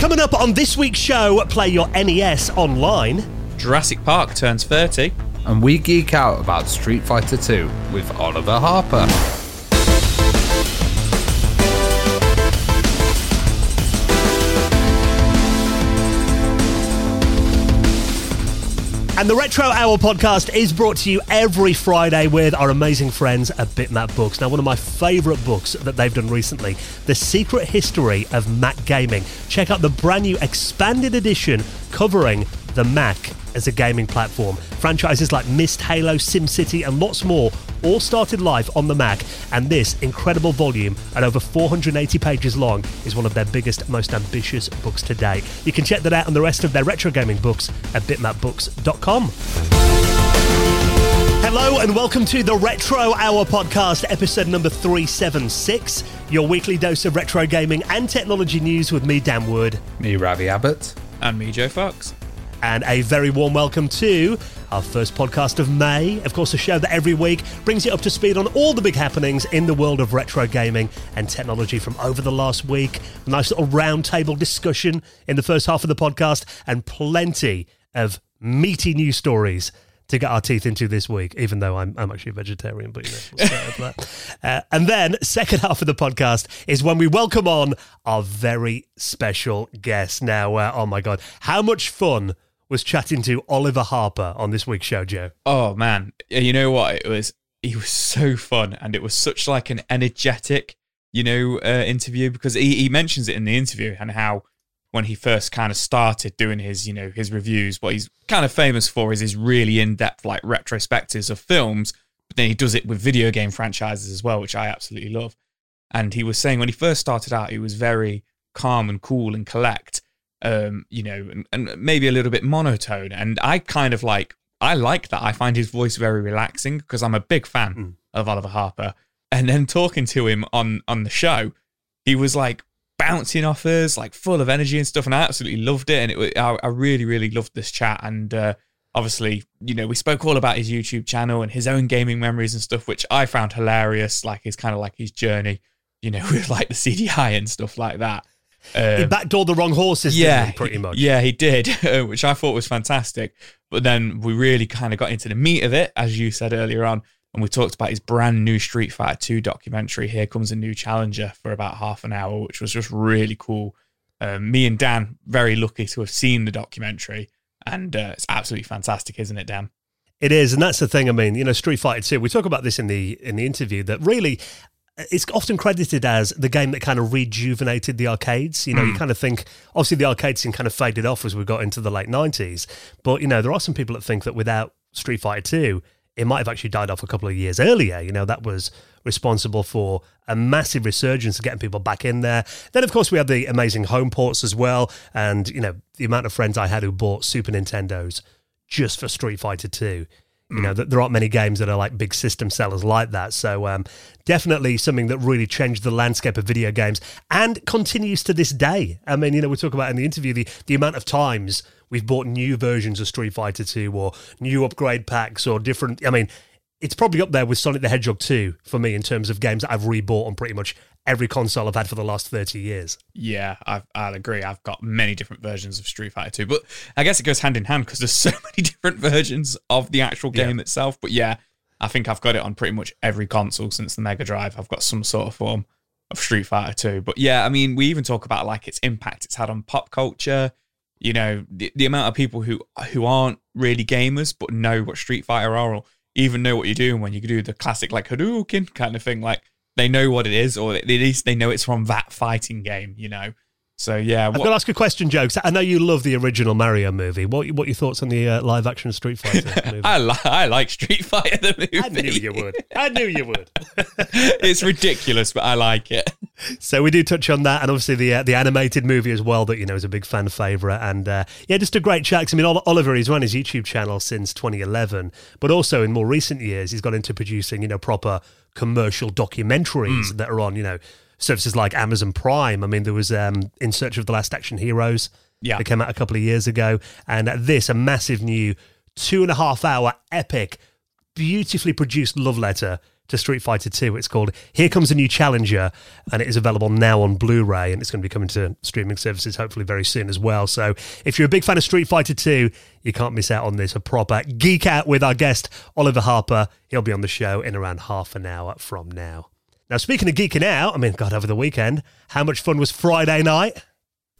Coming up on this week's show, play your NES online. Jurassic Park turns 30. And we geek out about Street Fighter 2 with Oliver Harper. And the Retro Hour podcast is brought to you every Friday with our amazing friends at Bitmap Books. Now, one of my favourite books that they've done recently, The Secret History of Mac Gaming. Check out the brand new expanded edition covering the Mac as a gaming platform. Franchises like Myst, Halo, SimCity, and lots more all started live on the Mac, and this incredible volume, at over 480 pages long, is one of their biggest, most ambitious books to date. You can check that out and the rest of their retro gaming books at bitmapbooks.com. Hello and welcome to the Retro Hour podcast, episode number 376, your weekly dose of retro gaming and technology news with me, Dan Wood. Me, Ravi Abbott. And me, Joe Fox and a very warm welcome to our first podcast of May. Of course, a show that every week brings you up to speed on all the big happenings in the world of retro gaming and technology from over the last week. A nice little roundtable discussion in the first half of the podcast, and plenty of meaty news stories to get our teeth into this week, even though I'm, I'm actually a vegetarian, but you know, we'll start with that. Uh, and then, second half of the podcast is when we welcome on our very special guest. Now, uh, oh my God, how much fun was chatting to Oliver Harper on this week's show, Joe. Oh man, you know what? It was he was so fun, and it was such like an energetic, you know, uh, interview because he, he mentions it in the interview and how when he first kind of started doing his, you know, his reviews, what he's kind of famous for is his really in-depth like retrospectives of films, but then he does it with video game franchises as well, which I absolutely love. And he was saying when he first started out, he was very calm and cool and collect um, you know, and, and maybe a little bit monotone. And I kind of like, I like that. I find his voice very relaxing because I'm a big fan mm. of Oliver Harper. And then talking to him on on the show, he was like bouncing off us, like full of energy and stuff, and I absolutely loved it. And it, I, I really, really loved this chat. And uh, obviously, you know, we spoke all about his YouTube channel and his own gaming memories and stuff, which I found hilarious. Like his kind of like his journey, you know, with like the CDI and stuff like that. Um, he backdoored the wrong horses, yeah, he, pretty much. Yeah, he did, which I thought was fantastic. But then we really kind of got into the meat of it, as you said earlier on, and we talked about his brand new Street Fighter 2 documentary. Here comes a new challenger for about half an hour, which was just really cool. Um, me and Dan very lucky to have seen the documentary, and uh, it's absolutely fantastic, isn't it, Dan? It is, and that's the thing. I mean, you know, Street Fighter Two. We talk about this in the in the interview that really it's often credited as the game that kind of rejuvenated the arcades. You know, mm. you hmm. kind of think obviously the arcade scene kind of faded off as we got into the late nineties, but you know there are some people that think that without Street Fighter Two, it might have actually died off a couple of years earlier. You know, that was responsible for a massive resurgence of getting people back in there. Then, of course, we had the amazing home ports as well, and you know the amount of friends I had who bought Super Nintendos just for Street Fighter Two. You know, that there aren't many games that are like big system sellers like that. So, um, definitely something that really changed the landscape of video games and continues to this day. I mean, you know, we talk about in the interview the, the amount of times we've bought new versions of Street Fighter 2 or new upgrade packs or different. I mean, it's probably up there with Sonic the Hedgehog 2 for me in terms of games that I've rebought on pretty much every console I've had for the last 30 years. Yeah, i will agree. I've got many different versions of Street Fighter 2, but I guess it goes hand in hand because there's so many different versions of the actual game yeah. itself. But yeah, I think I've got it on pretty much every console since the Mega Drive. I've got some sort of form of Street Fighter 2. But yeah, I mean, we even talk about like its impact it's had on pop culture. You know, the, the amount of people who who aren't really gamers but know what Street Fighter are or even know what you're doing when you do the classic like Hadouken kind of thing. Like they know what it is, or at least they know it's from that fighting game, you know. So yeah, I've got to ask a question, jokes. I know you love the original Mario movie. What what your thoughts on the uh, live action Street Fighter movie? I, li- I like Street Fighter the movie. I knew you would. I knew you would. it's ridiculous, but I like it. So we do touch on that, and obviously the uh, the animated movie as well. That you know is a big fan favorite, and uh, yeah, just a great chat. I mean, Oliver he's run his YouTube channel since 2011, but also in more recent years he's got into producing you know proper commercial documentaries that are on you know services like Amazon Prime. I mean, there was um, In Search of the Last Action Heroes. Yeah. that came out a couple of years ago, and this a massive new two and a half hour epic, beautifully produced love letter to Street Fighter 2. It's called Here Comes a New Challenger, and it is available now on Blu ray, and it's going to be coming to streaming services hopefully very soon as well. So if you're a big fan of Street Fighter 2, you can't miss out on this. A proper geek out with our guest, Oliver Harper. He'll be on the show in around half an hour from now. Now, speaking of geeking out, I mean, God, over the weekend, how much fun was Friday night?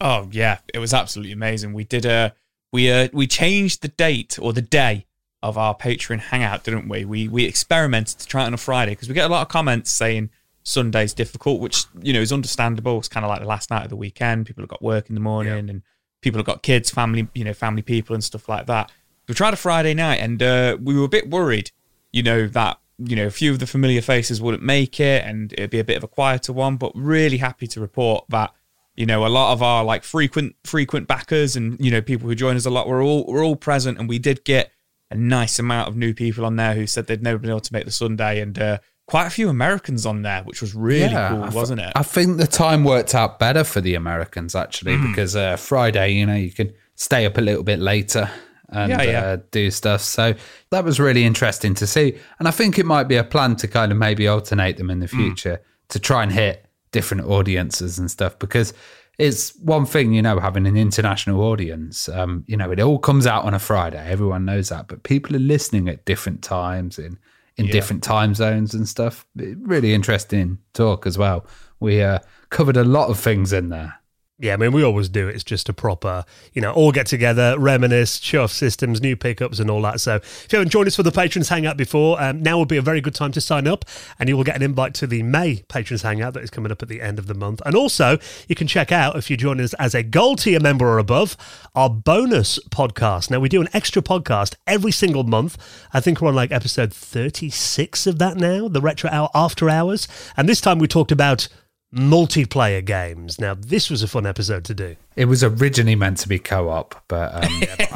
Oh yeah, it was absolutely amazing. We did a we uh we changed the date or the day of our Patreon hangout, didn't we? We we experimented to try it on a Friday because we get a lot of comments saying Sunday's difficult, which you know is understandable. It's kind of like the last night of the weekend. People have got work in the morning, and people have got kids, family, you know, family people and stuff like that. We tried a Friday night, and uh, we were a bit worried, you know, that you know a few of the familiar faces wouldn't make it, and it'd be a bit of a quieter one. But really happy to report that you know a lot of our like frequent frequent backers and you know people who join us a lot were all were all present, and we did get a nice amount of new people on there who said they'd never been able to make the Sunday, and uh, quite a few Americans on there, which was really cool, I f- wasn't it? I think the time worked out better for the Americans actually Mm. because uh, Friday, you know, you can stay up a little bit later and Yeah, yeah. Uh, do stuff. So that was really interesting to see. And I think it might be a plan to kind of maybe alternate them in the Mm. future to try and hit different audiences and stuff because it's one thing, you know, having an international audience. Um, you know, it all comes out on a Friday. Everyone knows that, but people are listening at different times in in different time zones and stuff. Really interesting talk as well. We uh, covered a lot of things in there. Yeah, I mean, we always do. It's just a proper, you know, all get together, reminisce, show off systems, new pickups, and all that. So, if you haven't joined us for the Patrons Hangout before, um, now would be a very good time to sign up, and you will get an invite to the May Patrons Hangout that is coming up at the end of the month. And also, you can check out, if you join us as a gold tier member or above, our bonus podcast. Now, we do an extra podcast every single month. I think we're on like episode 36 of that now, the Retro Hour After Hours. And this time we talked about multiplayer games. Now, this was a fun episode to do. It was originally meant to be co-op, but um,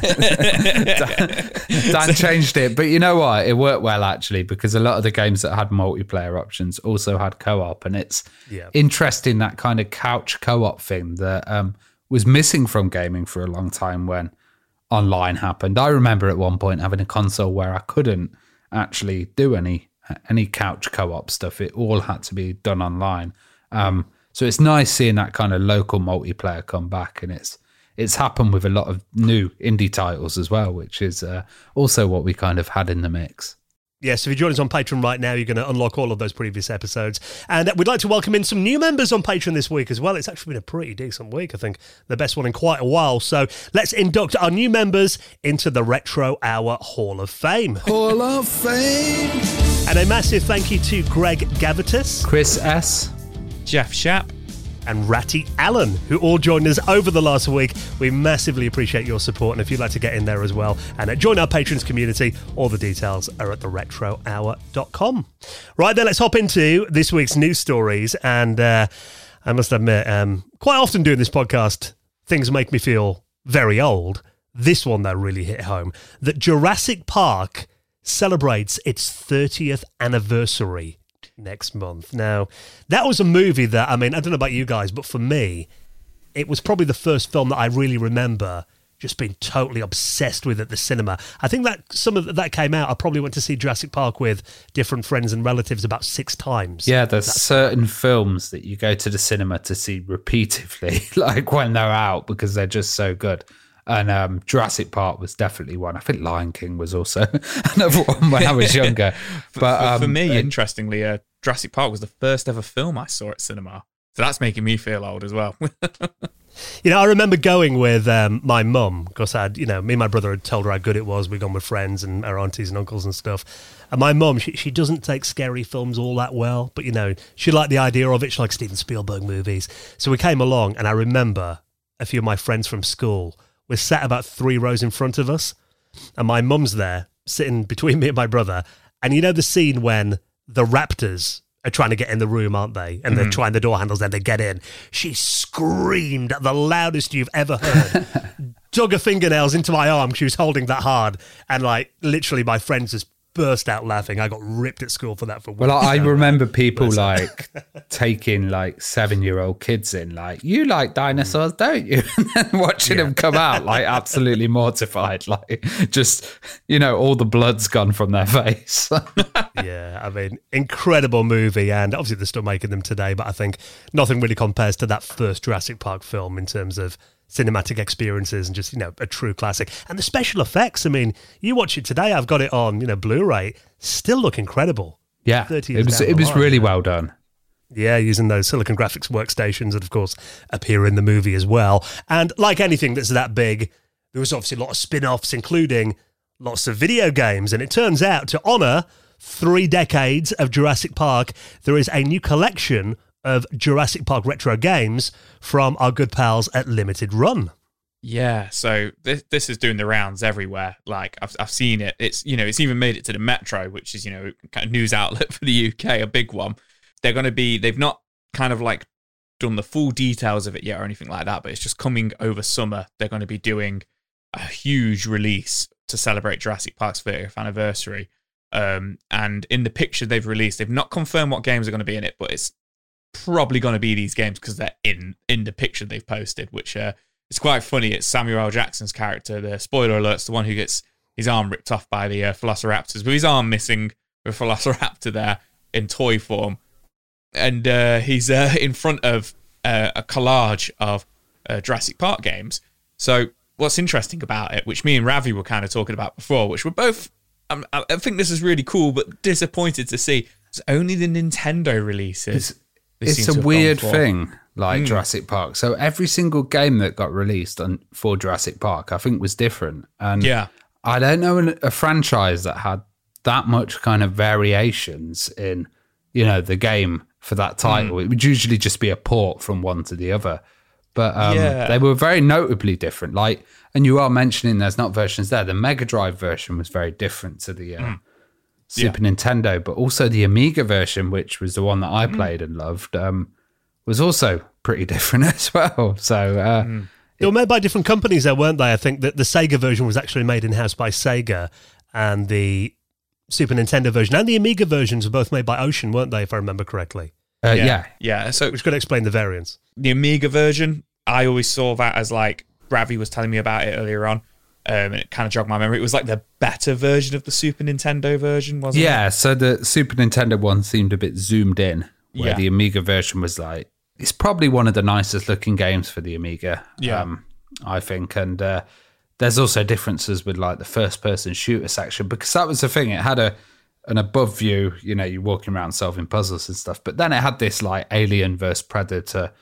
Dan changed it. But you know what? It worked well actually because a lot of the games that had multiplayer options also had co-op, and it's Yeah. interesting that kind of couch co-op thing that um, was missing from gaming for a long time when online happened. I remember at one point having a console where I couldn't actually do any any couch co-op stuff. It all had to be done online. Um, so it's nice seeing that kind of local multiplayer come back, and it's it's happened with a lot of new indie titles as well, which is uh, also what we kind of had in the mix. Yes, if you join us on Patreon right now, you're going to unlock all of those previous episodes. And uh, we'd like to welcome in some new members on Patreon this week as well. It's actually been a pretty decent week, I think, the best one in quite a while. So let's induct our new members into the Retro Hour Hall of Fame. Hall of Fame. And a massive thank you to Greg Gavutis Chris S. Jeff Schaap. And Ratty Allen, who all joined us over the last week. We massively appreciate your support. And if you'd like to get in there as well and uh, join our patrons community, all the details are at theretrohour.com. Right then, let's hop into this week's news stories. And uh, I must admit, um, quite often doing this podcast, things make me feel very old. This one, though, really hit home that Jurassic Park celebrates its 30th anniversary next month. Now, that was a movie that, I mean, I don't know about you guys, but for me, it was probably the first film that I really remember just being totally obsessed with at the cinema. I think that some of that came out. I probably went to see Jurassic Park with different friends and relatives about six times. Yeah, there's certain films that you go to the cinema to see repeatedly, like when they're out because they're just so good. And um, Jurassic Park was definitely one. I think Lion King was also another one when I was younger. But for, um, for me, and- interestingly, uh, Jurassic Park was the first ever film I saw at cinema. So that's making me feel old as well. You know, I remember going with um, my mum because I'd, you know, me and my brother had told her how good it was. We'd gone with friends and our aunties and uncles and stuff. And my mum, she, she doesn't take scary films all that well, but you know, she liked the idea of it. She liked Steven Spielberg movies. So we came along, and I remember a few of my friends from school were sat about three rows in front of us, and my mum's there sitting between me and my brother. And you know the scene when the raptors are trying to get in the room, aren't they? And they're mm-hmm. trying the door handles, then they get in. She screamed at the loudest you've ever heard. Dug her fingernails into my arm. She was holding that hard, and like literally, my friends just burst out laughing. I got ripped at school for that for. Well. I remember people like taking like seven year old kids in, like, you like dinosaurs, don't you? And then watching them come out, like, absolutely mortified. Like, just, you know, all the blood's gone from their face. yeah, I mean, incredible movie, and obviously they're still making them today. But I think nothing really compares to that first Jurassic Park film in terms of cinematic experiences and just you know a true classic. And the special effects. I mean, you watch it today. I've got it on you know Blu-ray. Still look incredible. yeah. 30 It was, it was line, really yeah. well done. Yeah, using those Silicon Graphics workstations that, of course, appear in the movie as well. And like anything that's that big, there was obviously a lot of spin offs, including lots of video games. And it turns out to honour three decades of Jurassic Park, there is a new collection of Jurassic Park retro games from our good pals at Limited Run. Yeah, so this this is doing the rounds everywhere. Like I've I've seen it. It's you know it's even made it to the Metro, which is you know kind of news outlet for the UK, a big one. They're going to be. They've not kind of like done the full details of it yet or anything like that, but it's just coming over summer. They're going to be doing a huge release to celebrate Jurassic Park's 30th anniversary. Um, and in the picture they've released, they've not confirmed what games are going to be in it, but it's probably going to be these games because they're in in the picture they've posted, which uh, it's quite funny. It's Samuel L. Jackson's character. The spoiler alert's the one who gets his arm ripped off by the uh, Velociraptors, but his arm missing with Velociraptor there in toy form, and uh, he's uh, in front of uh, a collage of uh, Jurassic Park games. So what's interesting about it, which me and Ravi were kind of talking about before, which we're both, um, I think this is really cool, but disappointed to see. It's only the Nintendo releases. they it's a to have gone weird thing like Jurassic Park. So every single game that got released on for Jurassic Park, I think, was different. And Yeah. I don't know a franchise that had that much kind of variations in, you know, the game for that title. It would usually just be a port from one to the other. But um, Yeah. they were very notably different. Like, and you are mentioning there's not versions there. The Mega Drive version was very different to the uh, Super Nintendo, but also the Amiga version, which was the one that I played and loved, um, was also pretty different as well. So uh, They were made by different companies, though, weren't they? I think that the Sega version was actually made in house by Sega, and the Super Nintendo version and the Amiga versions were both made by Ocean, weren't they? If I remember correctly, uh, Yeah. yeah, Yeah. So which could explain the variance. the Amiga version, I always saw that as like Ravi was telling me about it earlier on. Um, and it kind of jogged my memory. It was like the better version of the Super Nintendo version, wasn't it? Yeah, so the Super Nintendo one seemed a bit zoomed in, where Yeah. the Amiga version was like it's probably one of the nicest looking games for the Amiga. Yeah. um, I think, and uh, there's also differences with like the first person shooter section because that was the thing. It had a an above view, you know, you're walking around solving puzzles and stuff, but then it had this like Alien versus Predator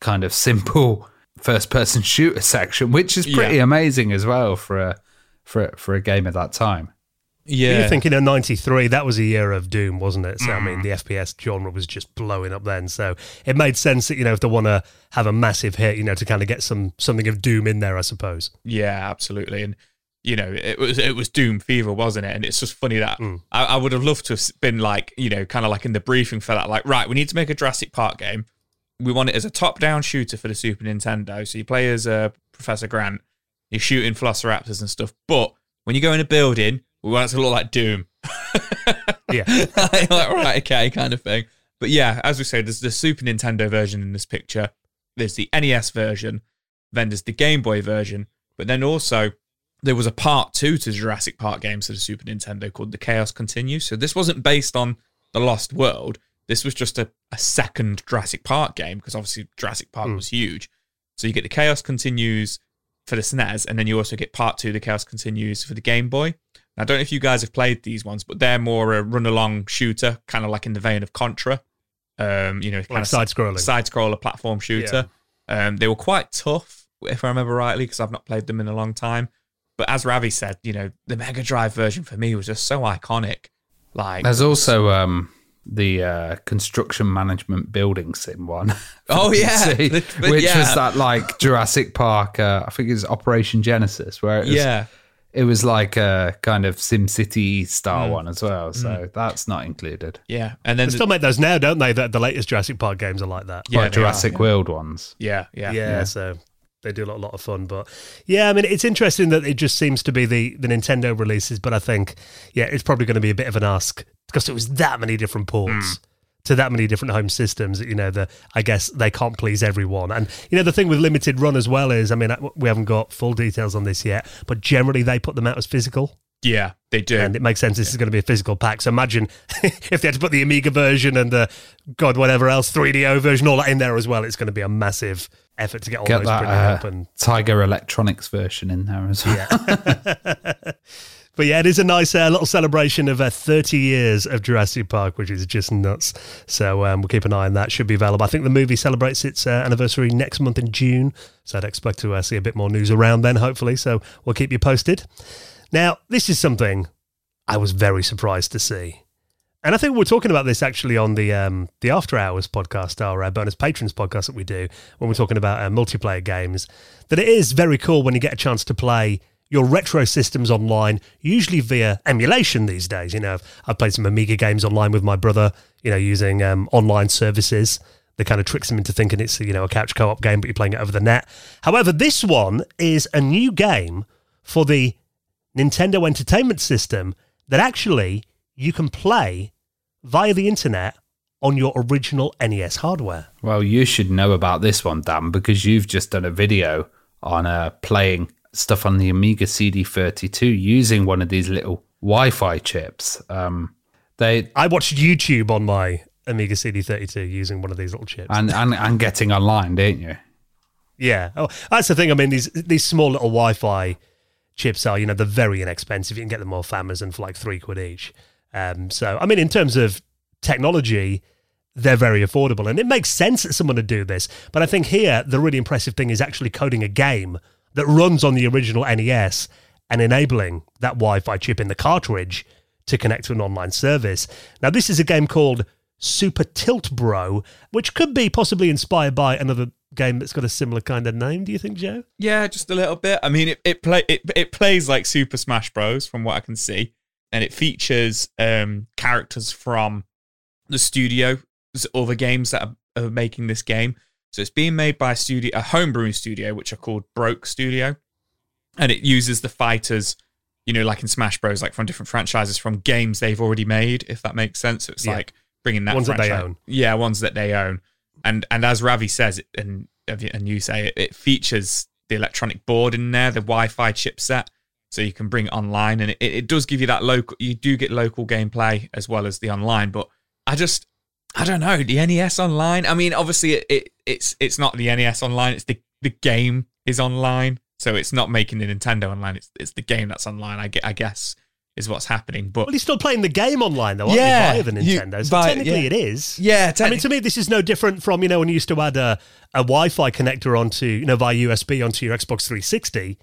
kind of simple first person shooter section, which is pretty Yeah. amazing as well for a for a, for a game at that time. Yeah. You're thinking of '93. That was a year of Doom, wasn't it? So I Mm. mean, the FPS genre was just blowing up then. So it made sense that you know if they want to have a massive hit, you know, to kind of get some something of Doom in there, I suppose. Yeah, absolutely. And you know, it was it was Doom Fever, wasn't it? And it's just funny that Mm. I, I would have loved to have been like, you know, kind of like in the briefing for that, like, right, we need to make a Jurassic Park game. We want it as a top-down shooter for the Super Nintendo. So you play as uh, Professor Grant, you're shooting Velociraptors and stuff. But when you go in a building, we want it to look like Doom. Yeah. like, right, okay, kind of thing. But yeah, as we said, there's the Super Nintendo version in this picture. There's the NES version. Then there's the Game Boy version. But then also, there was a part two to Jurassic Park games for the Super Nintendo called The Chaos Continues. So this wasn't based on The Lost World. This was just a, a second Jurassic Park game because obviously Jurassic Park was huge. So you get The Chaos Continues for the SNES, and then you also get part two, The Chaos Continues for the Game Boy. Now, I don't know if you guys have played these ones, but they're more a run along shooter, kind of like in the vein of Contra. Um, you know, kind Like of side-scrolling. side scroller platform shooter. Um, they were quite tough, if I remember rightly, because I've not played them in a long time. But as Ravi said, you know, the Mega Drive version for me was just so iconic. Like, There's also um, the uh, construction management building sim one. Oh, yeah. See, The- which yeah. was that like Jurassic Park. Uh, I think it was Operation Genesis, where it was, yeah, it was like a kind of Sim City Mm. style one as well. So that's not included. yeah, and then They still make those now, don't they? That the latest Jurassic Park games are like that. Yeah, like they are, Jurassic yeah. World ones. yeah, yeah, yeah, so they do a lot, a lot of fun. But yeah, I mean, it's interesting that it just seems to be the the Nintendo releases. But I think yeah, it's probably going to be a bit of an ask because it was that many different ports. Mm. To that many different home systems, you know, the I guess they can't please everyone. And you know, the thing with limited run as well is, I mean, we haven't got full details on this yet, but generally they put them out as physical. yeah, they do. and it makes sense. This is going to be a physical pack. So imagine if they had to put the Amiga version and the God whatever else 3DO version all that in there as well. It's going to be a massive effort to get all Get those that printed uh, up. And Tiger Electronics version in there as well. but yeah, it is a nice uh, little celebration of uh, 30 years of Jurassic Park, which is just nuts. So um, we'll keep an eye on that. Should be available. I think the movie celebrates its uh, anniversary next month in June. So I'd expect to uh, see a bit more news around then, hopefully. So we'll keep you posted. Now, this is something I was very surprised to see. And I think we we're talking about this actually on the um, the After Hours podcast, our uh, bonus patrons podcast that we do when we're talking about uh, multiplayer games. That it is very cool when you get a chance to play your retro systems online, usually via emulation these days. You know, I've, played some Amiga games online with my brother. You know, using um, online services that kind of tricks them into thinking it's you know a couch co-op game, but you're playing it over the net. However, this one is a new game for the Nintendo Entertainment System that actually you can play via the internet on your original NES hardware. Well, you should know about this one, Dan, because you've just done a video on uh, playing stuff on the Amiga CD32 using one of these little Wi-Fi chips. Um, they I watched YouTube on my Amiga CD32 using one of these little chips. and, and and getting online, didn't you? Yeah. Oh, that's the thing. I mean, these these small little Wi-Fi chips are, you know, they're very inexpensive. You can get them off Amazon for like three quid each. Um, so, I mean, in terms of technology, they're very affordable, and it makes sense that someone would do this. But I think here the really impressive thing is actually coding a game that runs on the original NES and enabling that Wi-Fi chip in the cartridge to connect to an online service. Now, this is a game called Super Tilt Bro, which could be possibly inspired by another game that's got a similar kind of name. Do you think, Joe? Yeah, just a little bit. I mean, it it play it, it plays like Super Smash Bros. from what I can see, and it features um, characters from the studio, other games that are, are making this game. So it's being made by a studio, a homebrewing studio, which are called Broke Studio, and it uses the fighters, you know, like in Smash Bros, like from different franchises from games they've already made, if that makes sense. So it's Yeah. like bringing that Ones that they franchise- own. yeah, ones that they own. And and as Ravi says, and and you say, it, it features the electronic board in there, the Wi-Fi chipset, so you can bring it online, and it, it does give you that local. You do get local gameplay as well as the online, but I just I don't know the NES online. I mean, obviously it, it it's it's not the NES online. It's the the game is online, so it's not making the Nintendo online. It's it's the game that's online. I, gue- I guess is what's happening. But Well, you're still playing the game online, though, aren't Yeah, you, via the you- Nintendo? so technically yeah. it is. yeah, I mean, to me, this is no different from, you know, when you used to add a, a Wi Fi connector onto, you know, via USB onto your Xbox 360.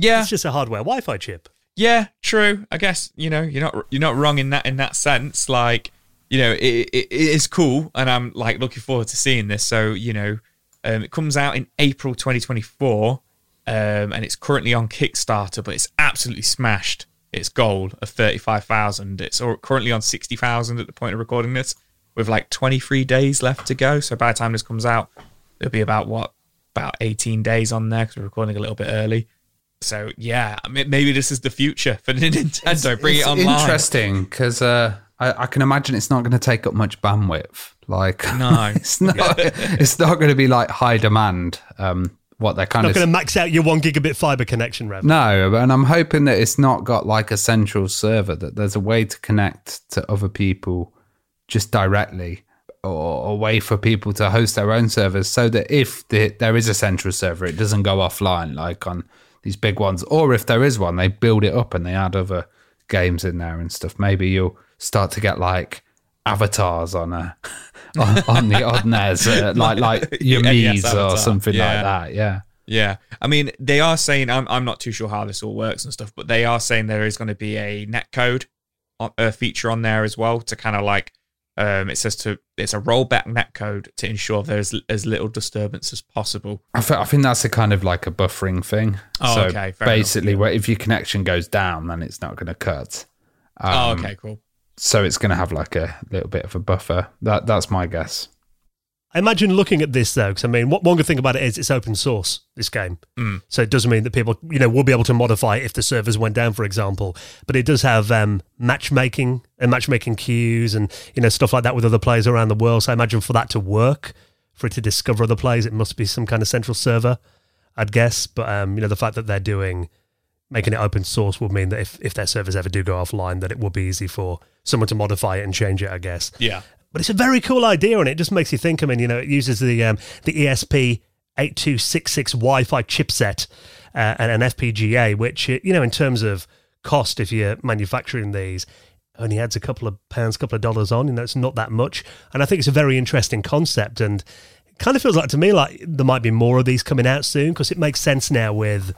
Yeah, It's just a hardware Wi Fi chip. Yeah, true. I guess you know you're not you're not wrong in that in that sense. Like you know, it, it, it is cool, and I'm like looking forward to seeing this. So you know, um, it comes out in April 2024, um, and it's currently on Kickstarter, but it's absolutely smashed its goal of 35,000. It's currently on 60,000 at the point of recording this, with like 23 days left to go. So by the time this comes out, it'll be about what about 18 days on there because we're recording a little bit early. So yeah, maybe this is the future for Nintendo. Bring it's it online. interesting because uh, I, I can imagine it's not going to take up much bandwidth. Like, No. it's not. it's not going to be like high demand. Um, what they're kind Not of going to max out your one gigabit fiber connection, Rev. no, and I'm hoping that it's not got like a central server. That there's a way to connect to other people just directly, or a way for people to host their own servers, so that if the, there is a central server, it doesn't go offline like on these big ones. Or if there is one, they build it up and they add other games in there and stuff. Maybe you'll start to get like avatars on a on, on the on theirs, uh, like like your Mii's or something Yeah. like that. Yeah. Yeah, I mean, they are saying I'm I'm not too sure how this all works and stuff, but they are saying there is going to be a net code uh, feature on there as well to kind of like um, it says to it's a rollback netcode to ensure there's as little disturbance as possible. I, th- I think that's a kind of like a buffering thing. Oh, so okay, basically, enough. where if your connection goes down, then it's not going to cut. oh, Um, okay, cool. So it's going to have like a little bit of a buffer. That that's my guess. I imagine looking at this though, because I mean, what one good thing about it is it's open source. This game, Mm. so it doesn't mean that people, you know, will be able to modify if the servers went down, for example. But it does have um, matchmaking and matchmaking queues and you know stuff like that with other players around the world. So I imagine for that to work, for it to discover other players, it must be some kind of central server, I'd guess. But um, you know, the fact that they're doing making it open source will mean that if if their servers ever do go offline, that it will be easy for someone to modify it and change it. I guess. Yeah. But it's a very cool idea, and it just makes you think. I mean, you know, it uses the um, the ESP eight two six six Wi-Fi chipset uh, and an FPGA, which uh, you know, in terms of cost, if you're manufacturing these, only adds a couple of pounds, couple of dollars on. You know, it's not that much, and I think it's a very interesting concept, and it kind of feels like to me like there might be more of these coming out soon because it makes sense now with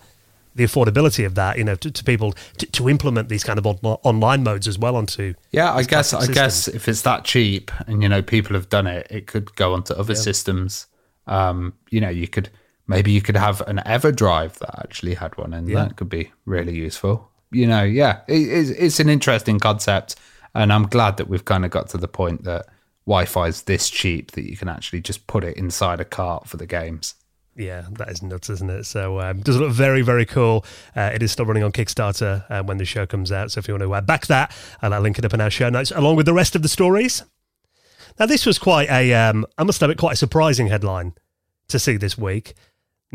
the affordability of that, you know, to, to people to, to implement these kind of on, online modes as well onto Yeah, I guess I guess if it's that cheap and you know people have done it, it could go onto other systems. Um, you know, you could maybe you could have an EverDrive that actually had one, and Yeah. that could be really useful. You know, yeah, it, it's, it's an interesting concept, and I'm glad that we've kind of got to the point that Wi-Fi is this cheap that you can actually just put it inside a cart for the games. Yeah, that is nuts, isn't it? So um, does look very, very cool. Uh, it is still running on Kickstarter uh, when the show comes out. So if you want to uh, back that, and I'll link it up in our show notes along with the rest of the stories. Now, this was quite a, um, I must admit, quite a surprising headline to see this week.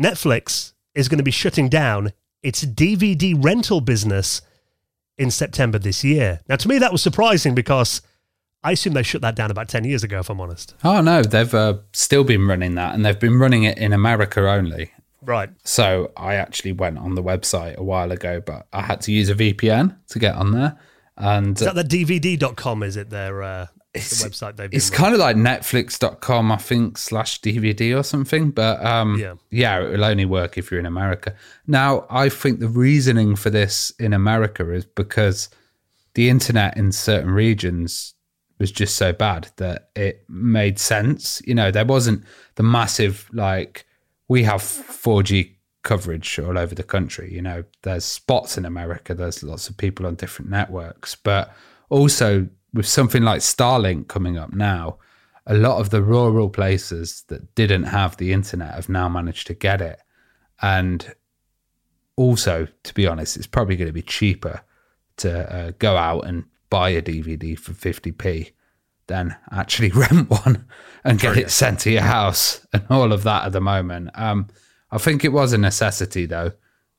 Netflix is going to be shutting down its DVD rental business in September this year. Now, to me, that was surprising because I assume they shut that down about 10 years ago, if I'm honest. Oh no, they've uh, still been running that, and they've been running it in America only. Right. So I actually went on the website a while ago, but I had to use a VPN to get on there. And Is that the DVD.com? Is it their uh, the website they've it's running? kind of like netflix.com, I think, slash DVD or something. But um, Yeah. yeah, it will only work if you're in America. Now, I think the reasoning for this in America is because the internet in certain regions was just so bad that it made sense. You know, there wasn't the massive, like, we have 4G coverage all over the country. You know, there's spots in America, there's lots of people on different networks, but also with something like Starlink coming up now, a lot of the rural places that didn't have the internet have now managed to get it. And also, to be honest, it's probably going to be cheaper to uh, go out and buy a DVD for 50p than actually rent one and get it sent to your house and all of that at the moment. Um, I think it was a necessity though.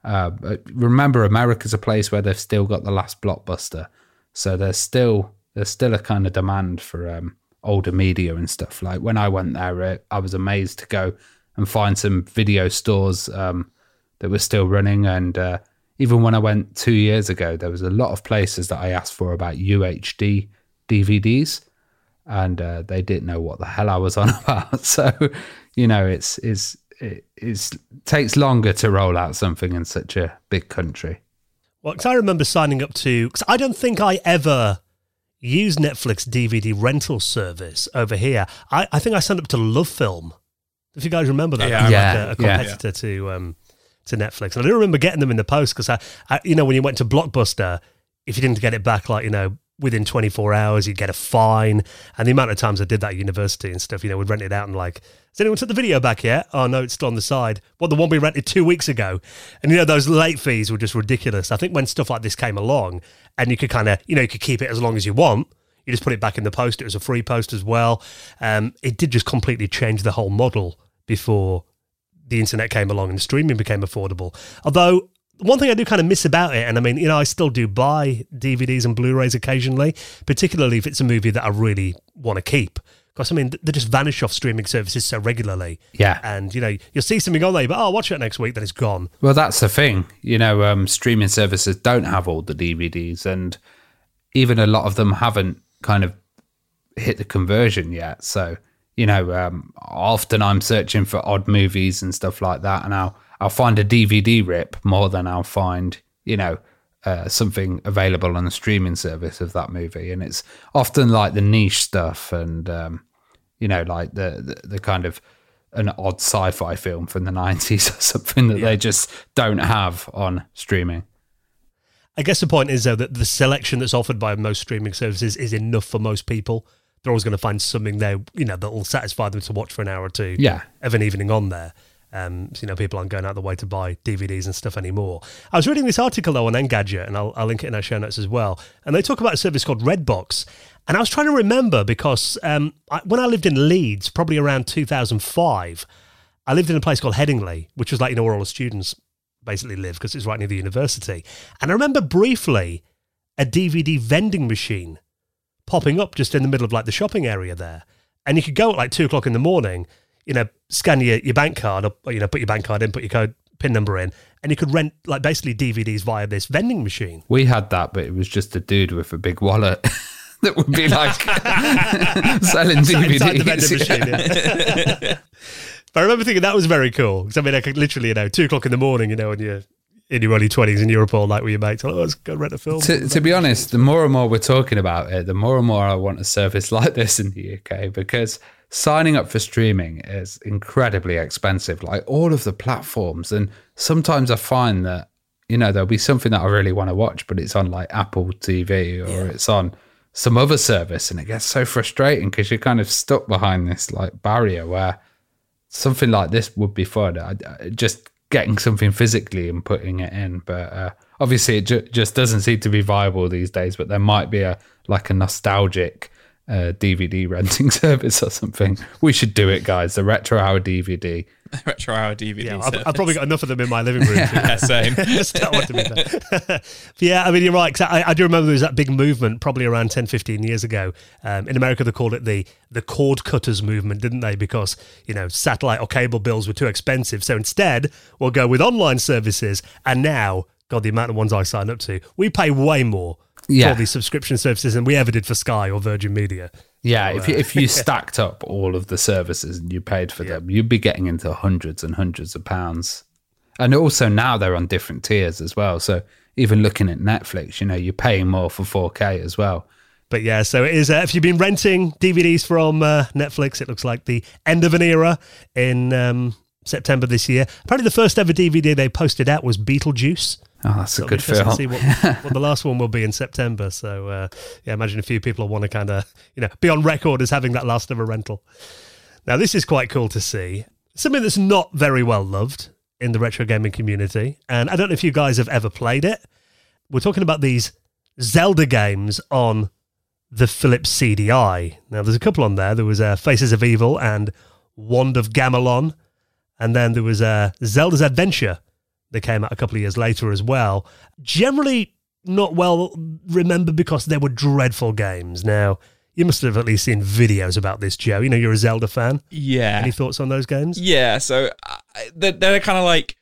Uh, remember, America's a place where they've still got the last blockbuster, so there's still there's still a kind of demand for um, older media and stuff. Like when I went there, uh, I was amazed to go and find some video stores um, that were still running. And uh, even when I went two years ago, there was a lot of places that I asked for about UHD DVDs, and uh, they didn't know what the hell I was on about. So, you know, it's it's it it's, takes longer to roll out something in such a big country. Well, 'cause I remember signing up to, because I don't think I ever used Netflix DVD rental service over here. I, I think I signed up to Love Film. If you guys remember that, Yeah, They Yeah, like a, a yeah. competitor to um, to Netflix. And I do remember getting them in the post because I, I, you know, when you went to Blockbuster, if you didn't get it back, like you know, within 24 hours, you'd get a fine. And the amount of times I did that at university and stuff, you know, we'd rent it out and like, has anyone took the video back yet? Oh no, it's still on the side. What the one we rented two weeks ago? And you know, those late fees were just ridiculous. I think when stuff like this came along, and you could kind of, you know, you could keep it as long as you want. You just put it back in the post. It was a free post as well. Um, it did just completely change the whole model before the internet came along and streaming became affordable. Although one thing I do kind of miss about it, and I mean, you know, I still do buy DVDs and Blu-rays occasionally, particularly if it's a movie that I really want to keep. Because I mean, they just vanish off streaming services so regularly. Yeah. And you know, you'll see something on there, but oh, I'll watch it next week, then it's gone. Well, that's the thing. You know, um, streaming services don't have all the DVDs, and even a lot of them haven't kind of hit the conversion yet. So, you know, um, often I'm searching for odd movies and stuff like that, and I'll I'll find a DVD rip more than I'll find, you know, uh, something available on the streaming service of that movie, and it's often like the niche stuff and um, you know like the, the, the kind of an odd sci-fi film from the 90s or something that yeah. they just don't have on streaming. I guess the point is though that the selection that's offered by most streaming services is enough for most people. They're always going to find something there, you know, that will satisfy them to watch for an hour or two yeah. of an evening on there. Um, so, you know, people aren't going out the way to buy DVDs and stuff anymore. I was reading this article though on Engadget, and I'll, I'll link it in our show notes as well. And they talk about a service called Redbox. And I was trying to remember because um, I, when I lived in Leeds, probably around 2005, I lived in a place called Headingley, which was like, you know, where all the students basically live because it's right near the university. And I remember briefly a DVD vending machine popping up just in the middle of like the shopping area there. And you could go at like two o'clock in the morning you know, scan your, your bank card or, you know, put your bank card in, put your code pin number in, and you could rent like basically DVDs via this vending machine. We had that, but it was just a dude with a big wallet. that would be like selling DVDs. Machine, yeah. but I remember thinking that was very cool because I mean, I could literally, you know, two o'clock in the morning, you know, when you're in your early twenties in Europe all night with your mates, oh, let's go rent a film. To, to be honest, the more and more we're talking about it, the more and more I want a service like this in the UK because signing up for streaming is incredibly expensive, like all of the platforms. And sometimes I find that, you know, there'll be something that I really want to watch, but it's on like Apple TV or yeah. it's on some other service. And it gets so frustrating because you're kind of stuck behind this like barrier where something like this would be fun. I, I, just getting something physically and putting it in. But uh, obviously, it ju- just doesn't seem to be viable these days. But there might be a like a nostalgic uh, DVD renting service or something. We should do it, guys. The Retro Hour DVD. Retro Hour DVD. Yeah, I've, I've, probably got enough of them in my living room. yeah, same. yeah, I mean, you're right. Cause I, I, do remember there was that big movement probably around 10, 15 years ago. Um, in America, they called it the the cord cutters movement, didn't they? Because, you know, satellite or cable bills were too expensive. So instead, we'll go with online services. And now, God, the amount of ones I sign up to, we pay way more yeah. for these subscription services than we ever did for Sky or Virgin Media. Yeah, so, if you, uh, if you stacked up all of the services and you paid for yeah. them, you'd be getting into hundreds and hundreds of pounds. And also now they're on different tiers as well. So even looking at Netflix, you know, you're paying more for 4K as well. But yeah, so it is. Uh, if you've been renting DVDs from uh, Netflix, it looks like the end of an era in um, September this year. Apparently, the first ever DVD they posted out was Beetlejuice. Oh, that's so a good film. see what, what, the last one will be in September. So, uh, yeah, imagine a few people want to kind of, you know, be on record as having that last ever rental. Now, this is quite cool to see. Something that's not very well loved in the retro gaming community. And I don't know if you guys have ever played it. We're talking about these Zelda games on the Philips CDI. Now, there's a couple on there. There was uh, Faces of Evil and Wand of Gamelon. And then there was uh, Zelda's Adventure that came out a couple of years later as well. Generally not well remembered because they were dreadful games. Now, you must have at least seen videos about this, Joe. You know, you're a Zelda fan. Yeah. Any thoughts on those games? Yeah. So uh, they're, they're kind of like,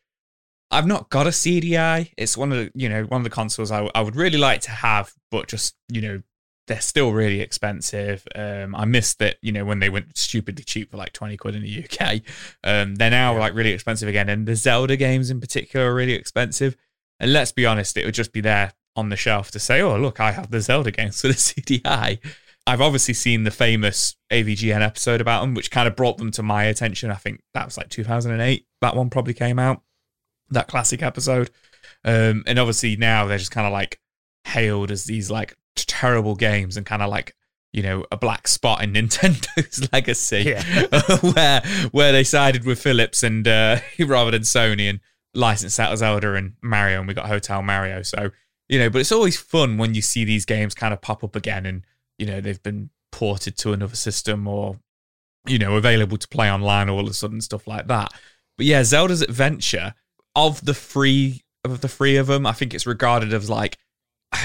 I've not got a CDI. It's one of the, you know, one of the consoles I, I would really like to have, but just, you know, they're still really expensive. Um, I missed that, you know, when they went stupidly cheap for like 20 quid in the UK. Um, they're now like really expensive again. And the Zelda games in particular are really expensive. And let's be honest, it would just be there on the shelf to say, oh, look, I have the Zelda games for the CDI. I've obviously seen the famous AVGN episode about them, which kind of brought them to my attention. I think that was like 2008. That one probably came out, that classic episode. Um, and obviously now they're just kind of like hailed as these like terrible games and kind of like you know a black spot in Nintendo's legacy, yeah. where where they sided with Philips and uh, rather than Sony and licensed out Zelda and Mario, and we got Hotel Mario. So you know, but it's always fun when you see these games kind of pop up again, and you know they've been ported to another system or you know available to play online all of a sudden stuff like that. But yeah, Zelda's Adventure of the three of the three of them, I think it's regarded as like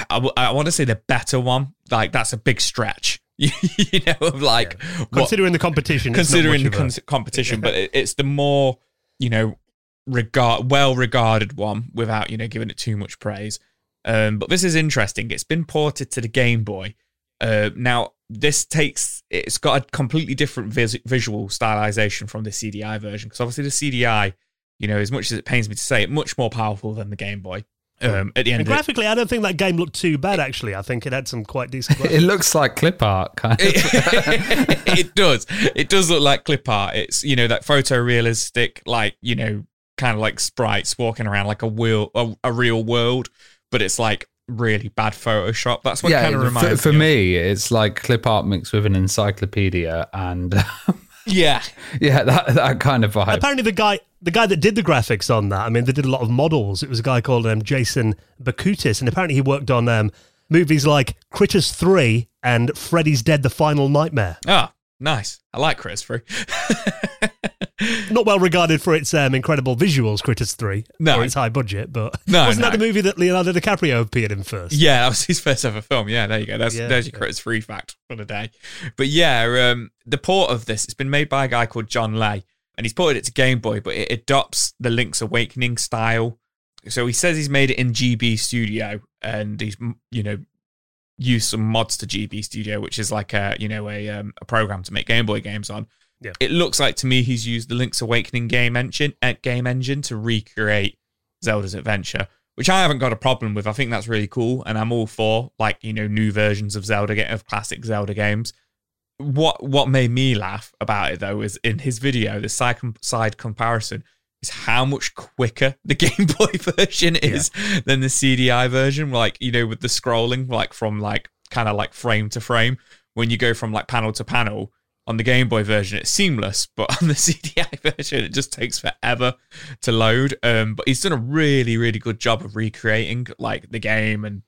I, I want to say the better one. Like that's a big stretch. you know, of like yeah. considering what, the competition, considering the con- competition, but it, it's the more you know regard well regarded one without you know giving it too much praise. Um, but this is interesting. It's been ported to the Game Boy. Uh, now this takes it's got a completely different vis- visual stylization from the CDI version because obviously the CDI, you know, as much as it pains me to say it, much more powerful than the Game Boy. Um, at the end And of it, graphically, I don't think that game looked too bad. Actually, I think it had some quite decent. graphics. It looks like clip art, kind of. it does. It does look like clip art. It's you know that photorealistic, like you know, kind of like sprites walking around like a wheel, a, a real world, but it's like really bad Photoshop. That's what kind of for, reminds for me. of- me, it's like clip art mixed with an encyclopedia, and yeah, yeah, that that kind of vibe. Apparently, the guy the guy that did the graphics on that, I mean, they did a lot of models. It was a guy called um, Jason Bakutis, and apparently he worked on um, movies like Critters Three and Freddy's Dead: The Final Nightmare. oh, nice. I like Critters 3. Not well regarded for its um, incredible visuals, Critters Three, No. or its high budget, but No, wasn't that the movie that Leonardo DiCaprio appeared in first? Yeah, that was his first ever film. Yeah, there you go. That's Yeah, there's your yeah. Critters 3 fact for the day. But yeah, um, the port of this it's been made by a guy called John Lay, and he's ported it to Game Boy, but it adopts the Link's Awakening style. So he says he's made it in GB Studio, and he's you know used some mods to GB Studio, which is like a you know a um, a program to make Game Boy games on. Yeah. It looks like to me he's used the Link's Awakening game engine uh, game engine to recreate Zelda's Adventure, which I haven't got a problem with. I think that's really cool, and I'm all for like you know new versions of Zelda get of classic Zelda games. What what made me laugh about it though is in his video, the side com- side comparison is how much quicker the Game Boy version is than the CDI version. Like you know with the scrolling, like from like kind of like frame to frame, when you go from like panel to panel. On the Game Boy version, it's seamless, but on the CDI version, it just takes forever to load. Um, but he's done a really, really good job of recreating like the game and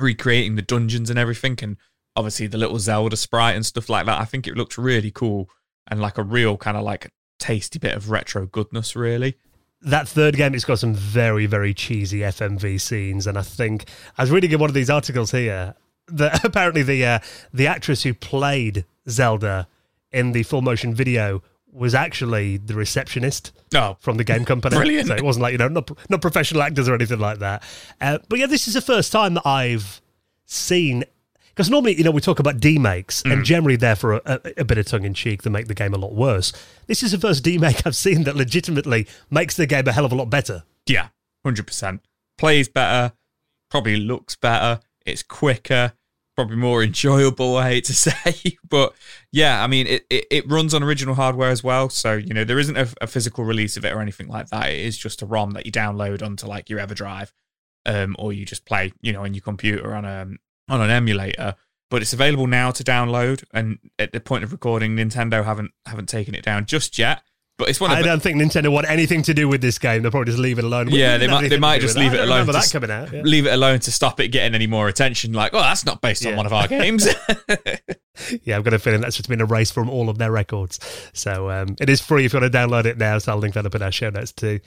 recreating the dungeons and everything, and obviously the little Zelda sprite and stuff like that. I think it looks really cool and like a real kind of like tasty bit of retro goodness, really. that third game, it's got some very, very cheesy FMV scenes, and I think I was reading in one of these articles here that apparently the uh, the actress who played Zelda in the full motion video was actually the receptionist Oh, from the game company. Brilliant. So it wasn't like you know not not professional actors or anything like that. Uh, but yeah, this is the first time that I've seen. Because normally, you know, we talk about demakes, Mm. and generally they're for a, a, a bit of tongue in cheek to make the game a lot worse. This is the first demake I've seen that legitimately makes the game a hell of a lot better. yeah, hundred percent. Plays better, probably looks better. It's quicker, probably more enjoyable. I hate to say, but yeah, I mean, it, it, it runs on original hardware as well. So you know, there isn't a, a physical release of it or anything like that. It is just a ROM that you download onto like your EverDrive, or you just play, you know, on your computer on a on an emulator. But it's available now to download, and at the point of recording, Nintendo haven't haven't taken it down just yet. But it's one of I the, don't think Nintendo want anything to do with this game. They'll probably just leave it alone. We Yeah, they might- they might just leave it alone Remember to that coming out? Yeah. leave it alone to stop it getting any more attention. Like, oh, that's not based on one of our games. Yeah, I've got a feeling that's just been erased from all of their records. So um, it is free if you want to download it now. So I'll link that up in our show notes too.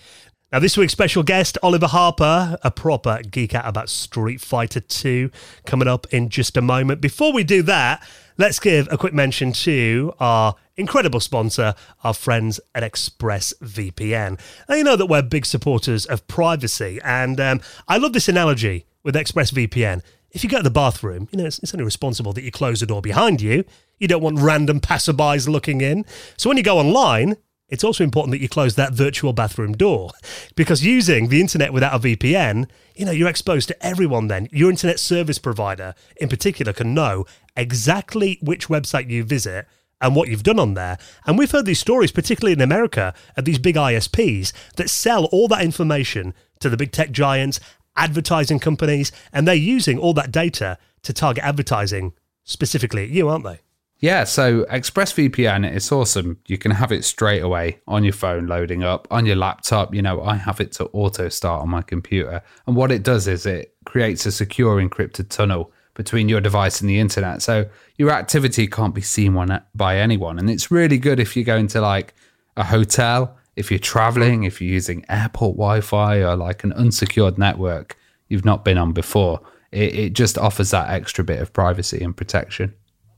Now, this week's special guest, Oliver Harper, a proper geek out about Street Fighter 2, coming up in just a moment. Before we do that, let's give a quick mention to our incredible sponsor, our friends at ExpressVPN. Now, you know that we're big supporters of privacy, and um, I love this analogy with ExpressVPN. If you go to the bathroom, you know, it's, it's only responsible that you close the door behind you. You don't want random passerbys looking in. So when you go online, it's also important that you close that virtual bathroom door because using the internet without a VPN, you know, you're exposed to everyone then. Your internet service provider in particular can know exactly which website you visit and what you've done on there. And we've heard these stories, particularly in America, of these big ISPs that sell all that information to the big tech giants, advertising companies, and they're using all that data to target advertising specifically at you, aren't they? Yeah, so ExpressVPN is awesome. You can have it straight away on your phone loading up, on your laptop. You know, I have it to auto start on my computer. And what it does is it creates a secure encrypted tunnel between your device and the internet. So your activity can't be seen by anyone. And it's really good if you're going to like a hotel, if you're traveling, if you're using airport Wi Fi or like an unsecured network you've not been on before. It, it just offers that extra bit of privacy and protection.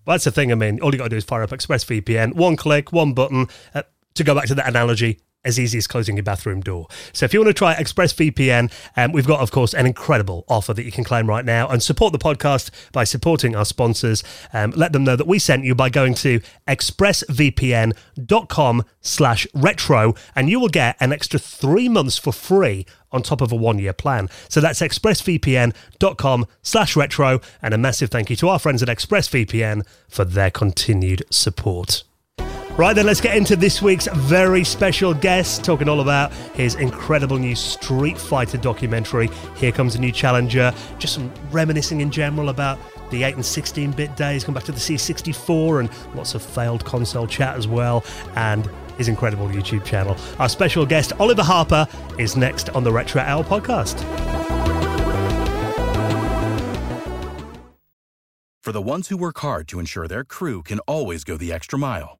Well, that's the thing. I mean, all you got to do is fire up ExpressVPN. One click, one button. Uh, to go back to that analogy, as easy as closing your bathroom door. So if you want to try ExpressVPN, um, we've got, of course, an incredible offer that you can claim right now and support the podcast by supporting our sponsors. Um, let them know that we sent you by going to expressvpn.com slash retro and you will get an extra three months for free on top of a one-year plan. So that's expressvpn.com slash retro and a massive thank you to our friends at ExpressVPN for their continued support. Right then, let's get into this week's very special guest, talking all about his incredible new Street Fighter documentary. Here comes a new challenger. Just some reminiscing in general about the 8 and 16 bit days, come back to the C64 and lots of failed console chat as well, and his incredible YouTube channel. Our special guest, Oliver Harper, is next on the Retro Hour podcast. For the ones who work hard to ensure their crew can always go the extra mile,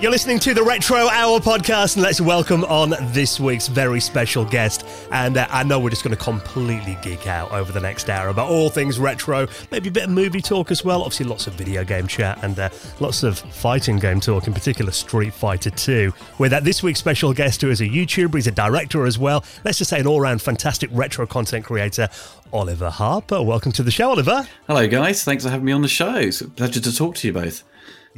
You're listening to the Retro Hour podcast, and let's welcome on this week's very special guest. And uh, I know we're just going to completely geek out over the next hour about all things retro, maybe a bit of movie talk as well. Obviously, lots of video game chat and uh, lots of fighting game talk, in particular Street Fighter 2. With that, this week's special guest, who is a YouTuber, he's a director as well. Let's just say an all round fantastic retro content creator, Oliver Harper. Welcome to the show, Oliver. Hello, guys. Thanks for having me on the show. It's a pleasure to talk to you both.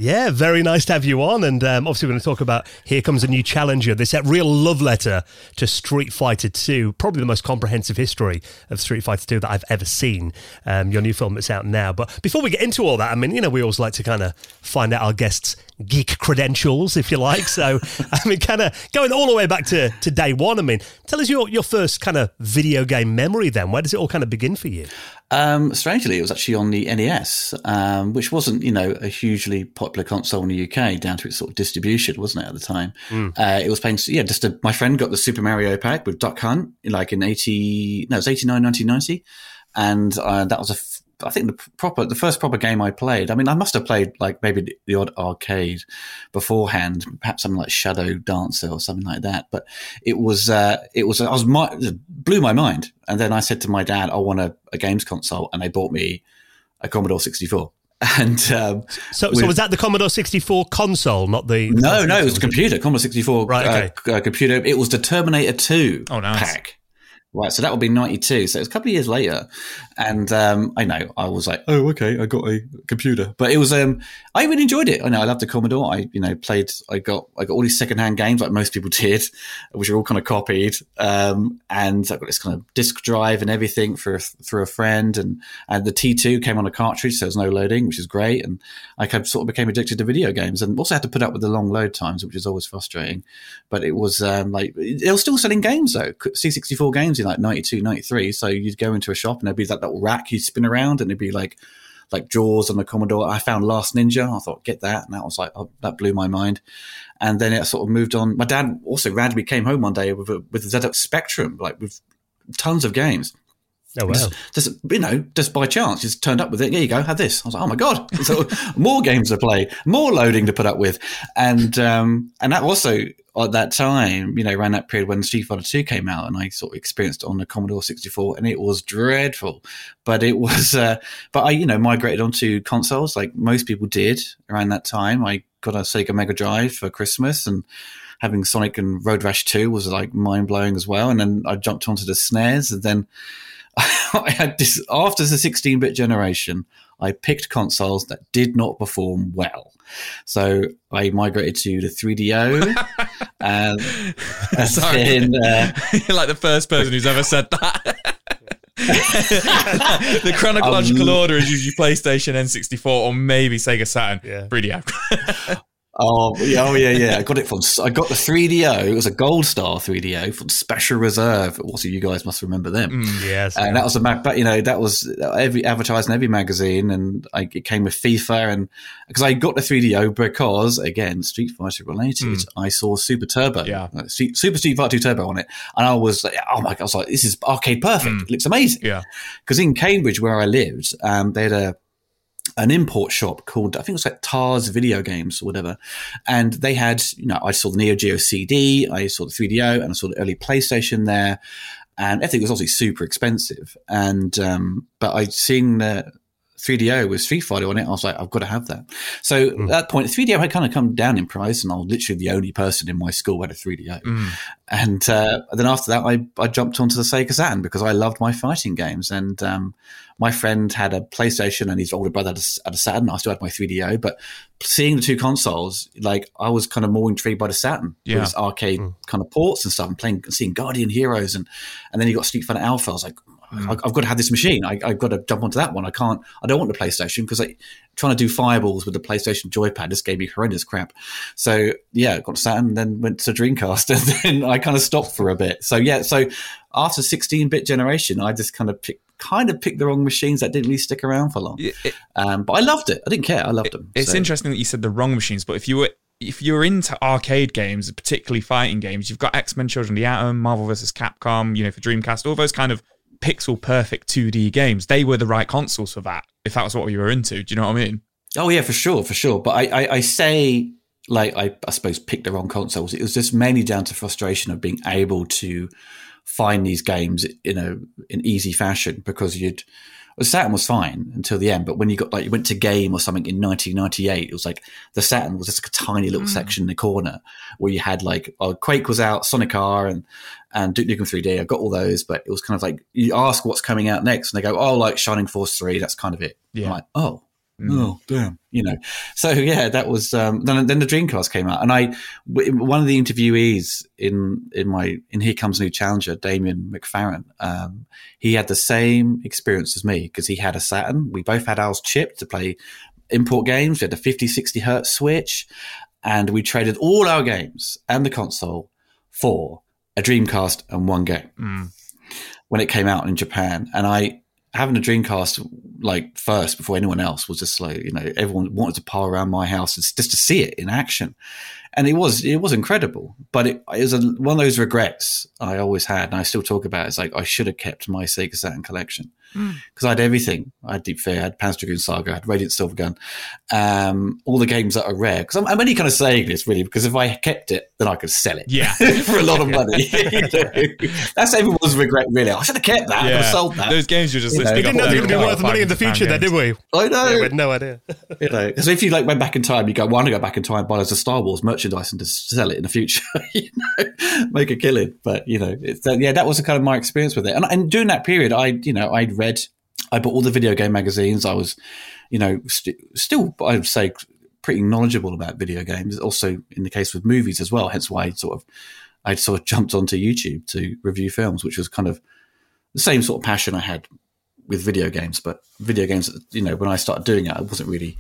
Yeah, very nice to have you on. And um, obviously, we're going to talk about Here Comes a New Challenger, this real love letter to Street Fighter 2, probably the most comprehensive history of Street Fighter 2 that I've ever seen. Um, your new film that's out now. But before we get into all that, I mean, you know, we always like to kind of find out our guests' geek credentials, if you like. So, I mean, kind of going all the way back to, to day one, I mean, tell us your, your first kind of video game memory then. Where does it all kind of begin for you? Um, strangely, it was actually on the NES, um, which wasn't, you know, a hugely popular console in the UK down to its sort of distribution, wasn't it at the time? Mm. Uh, it was playing, yeah, just a, my friend got the Super Mario pack with Duck Hunt, like in 80, no, it was 89, 1990. And uh, that was a I think the proper, the first proper game I played. I mean, I must have played like maybe the, the odd arcade beforehand, perhaps something like Shadow Dancer or something like that. But it was, uh, it was, I was, my, blew my mind. And then I said to my dad, I want a, a games console, and they bought me a Commodore 64. And um, so, with, so was that the Commodore 64 console, not the? No, no, it was a computer, Commodore 64 right, okay. uh, computer. It was the Terminator 2 oh, nice. pack. Right, so that would be 92. So it was a couple of years later. And um, I know, I was like, oh, okay, I got a computer. But it was, um, I really enjoyed it. I know, I loved the Commodore. I, you know, played, I got, I got all these secondhand games like most people did, which are all kind of copied. Um, and I got this kind of disk drive and everything for, through a friend. And, and the T2 came on a cartridge, so there was no loading, which is great. And I kind of sort of became addicted to video games and also had to put up with the long load times, which is always frustrating. But it was, um, like, they were still selling games though, C64 games in like 92, 93. So you'd go into a shop and there'd be that little rack you'd spin around and it'd be like, like Jaws on the Commodore. I found Last Ninja. I thought, get that. And that was like, oh, that blew my mind. And then it sort of moved on. My dad also randomly came home one day with a, with a ZX Spectrum, like with tons of games. Oh wow! Just, just, you know, just by chance, just turned up with it. There you go, have this. I was like, oh my god! So more games to play, more loading to put up with, and um, and that also at that time, you know, around that period when Street Fighter Two came out, and I sort of experienced it on the Commodore sixty four, and it was dreadful. But it was, uh, but I, you know, migrated onto consoles like most people did around that time. I got a Sega Mega Drive for Christmas, and having Sonic and Road Rash Two was like mind blowing as well. And then I jumped onto the SNES, and then I had this after the 16 bit generation, I picked consoles that did not perform well. So I migrated to the 3DO. and, and Sorry. Then, uh, You're like the first person who's ever said that. the chronological um, order is usually PlayStation, N64, or maybe Sega Saturn. Yeah. 3DO. Oh, yeah, oh yeah, yeah. I got it from. I got the 3DO. It was a Gold Star 3DO from Special Reserve. Also, you guys must remember them. Mm, yes, and that was a. But you know, that was every advertised in every magazine, and I, it came with FIFA, and because I got the 3DO because again, Street Fighter related, mm. I saw Super Turbo, yeah, like, Super Street Fighter 2 Turbo on it, and I was like, oh my god, I was like, this is arcade perfect. Mm. It looks amazing. Yeah, because in Cambridge where I lived, um, they had a an import shop called I think it was like Tars Video Games or whatever, and they had you know I saw the Neo Geo CD, I saw the 3DO, and I saw the early PlayStation there, and everything was obviously super expensive, and um, but I seen the 3DO with Street Fighter on it. I was like, I've got to have that. So mm. at that point, 3DO had kind of come down in price, and I was literally the only person in my school who had a 3DO. Mm. And uh, then after that, I, I jumped onto the Sega Saturn because I loved my fighting games. And um, my friend had a PlayStation, and his older brother had a, had a Saturn. I still had my 3DO, but seeing the two consoles, like I was kind of more intrigued by the Saturn, yeah. with its arcade mm. kind of ports and stuff, and playing, seeing Guardian Heroes, and and then you got Street Fighter Alpha. I was like, Mm. I, have got to have this machine. I, have got to jump onto that one. I can't. I don't want the PlayStation because I trying to do fireballs with the PlayStation joypad just gave me horrendous crap. So yeah, got to Saturn, and then went to Dreamcast, and then I kind of stopped for a bit. So yeah, so after 16-bit generation, I just kind of picked kind of picked the wrong machines that didn't really stick around for long. It, um, but I loved it. I didn't care. I loved them. It's so. interesting that you said the wrong machines, but if you were if you're into arcade games, particularly fighting games, you've got X Men: Children of the Atom, Marvel vs. Capcom, you know, for Dreamcast, all those kind of pixel perfect 2D games. They were the right consoles for that, if that was what we were into. Do you know what I mean? Oh, yeah, for sure, for sure. But I, I, I say, like, I, I suppose picked the wrong consoles. It was just mainly down to frustration of being able to find these games in a in easy fashion because you'd well, Saturn was fine until the end, but when you got like you went to game or something in 1998, it was like the Saturn was just a tiny little mm. section in the corner where you had like oh, Quake was out, Sonic R, and and Duke Nukem 3D. I got all those, but it was kind of like you ask what's coming out next, and they go, oh, like Shining Force 3. That's kind of it. Yeah. I'm like, oh, Mm. Oh damn! You know, so yeah, that was um, then. Then the Dreamcast came out, and I one of the interviewees in in my in Here Comes New Challenger, Damien McFerran. Um, he had the same experience as me because he had a Saturn. We both had ours chipped to play import games. We had a 50, 60 hertz switch, and we traded all our games and the console for a Dreamcast and one game. Mm. When it came out in Japan, and I having a Dreamcast like first before anyone else was just like you know everyone wanted to pile around my house just to see it in action, and it was it was incredible. But it, it was a, one of those regrets I always had, and I still talk about. It. It's like I should have kept my Sega Saturn collection because mm. I had everything. I had Deep Fear, I had Panzer Dragoon Saga, I had Radiant Silvergun, um, all the games that are rare. Because I'm, I'm, only kind of saying this really because if I kept it, then I could sell it, yeah, for a lot of money. That's everyone's regret, really. I should have kept that. Yeah. I could have sold that. Those games you're just listing. We didn't know they would be worth money in the future, then, did we? I know. Yeah, we had no idea. you know, because if you like went back in time, you go, "Want to go back in time, buy loads of Star Wars merchandise and just sell it in the future." you know, make a killing. But you know, it's, uh, yeah, that was kind of my experience with it. And, and during that period, I, you know, I'd read I bought all the video game magazines. I was, you know, st- still, I would say, pretty knowledgeable about video games. Also, in the case with movies as well. Hence why I sort of, I sort of jumped onto YouTube to review films, which was kind of the same sort of passion I had with video games. But video games, you know, when I started doing it, it wasn't really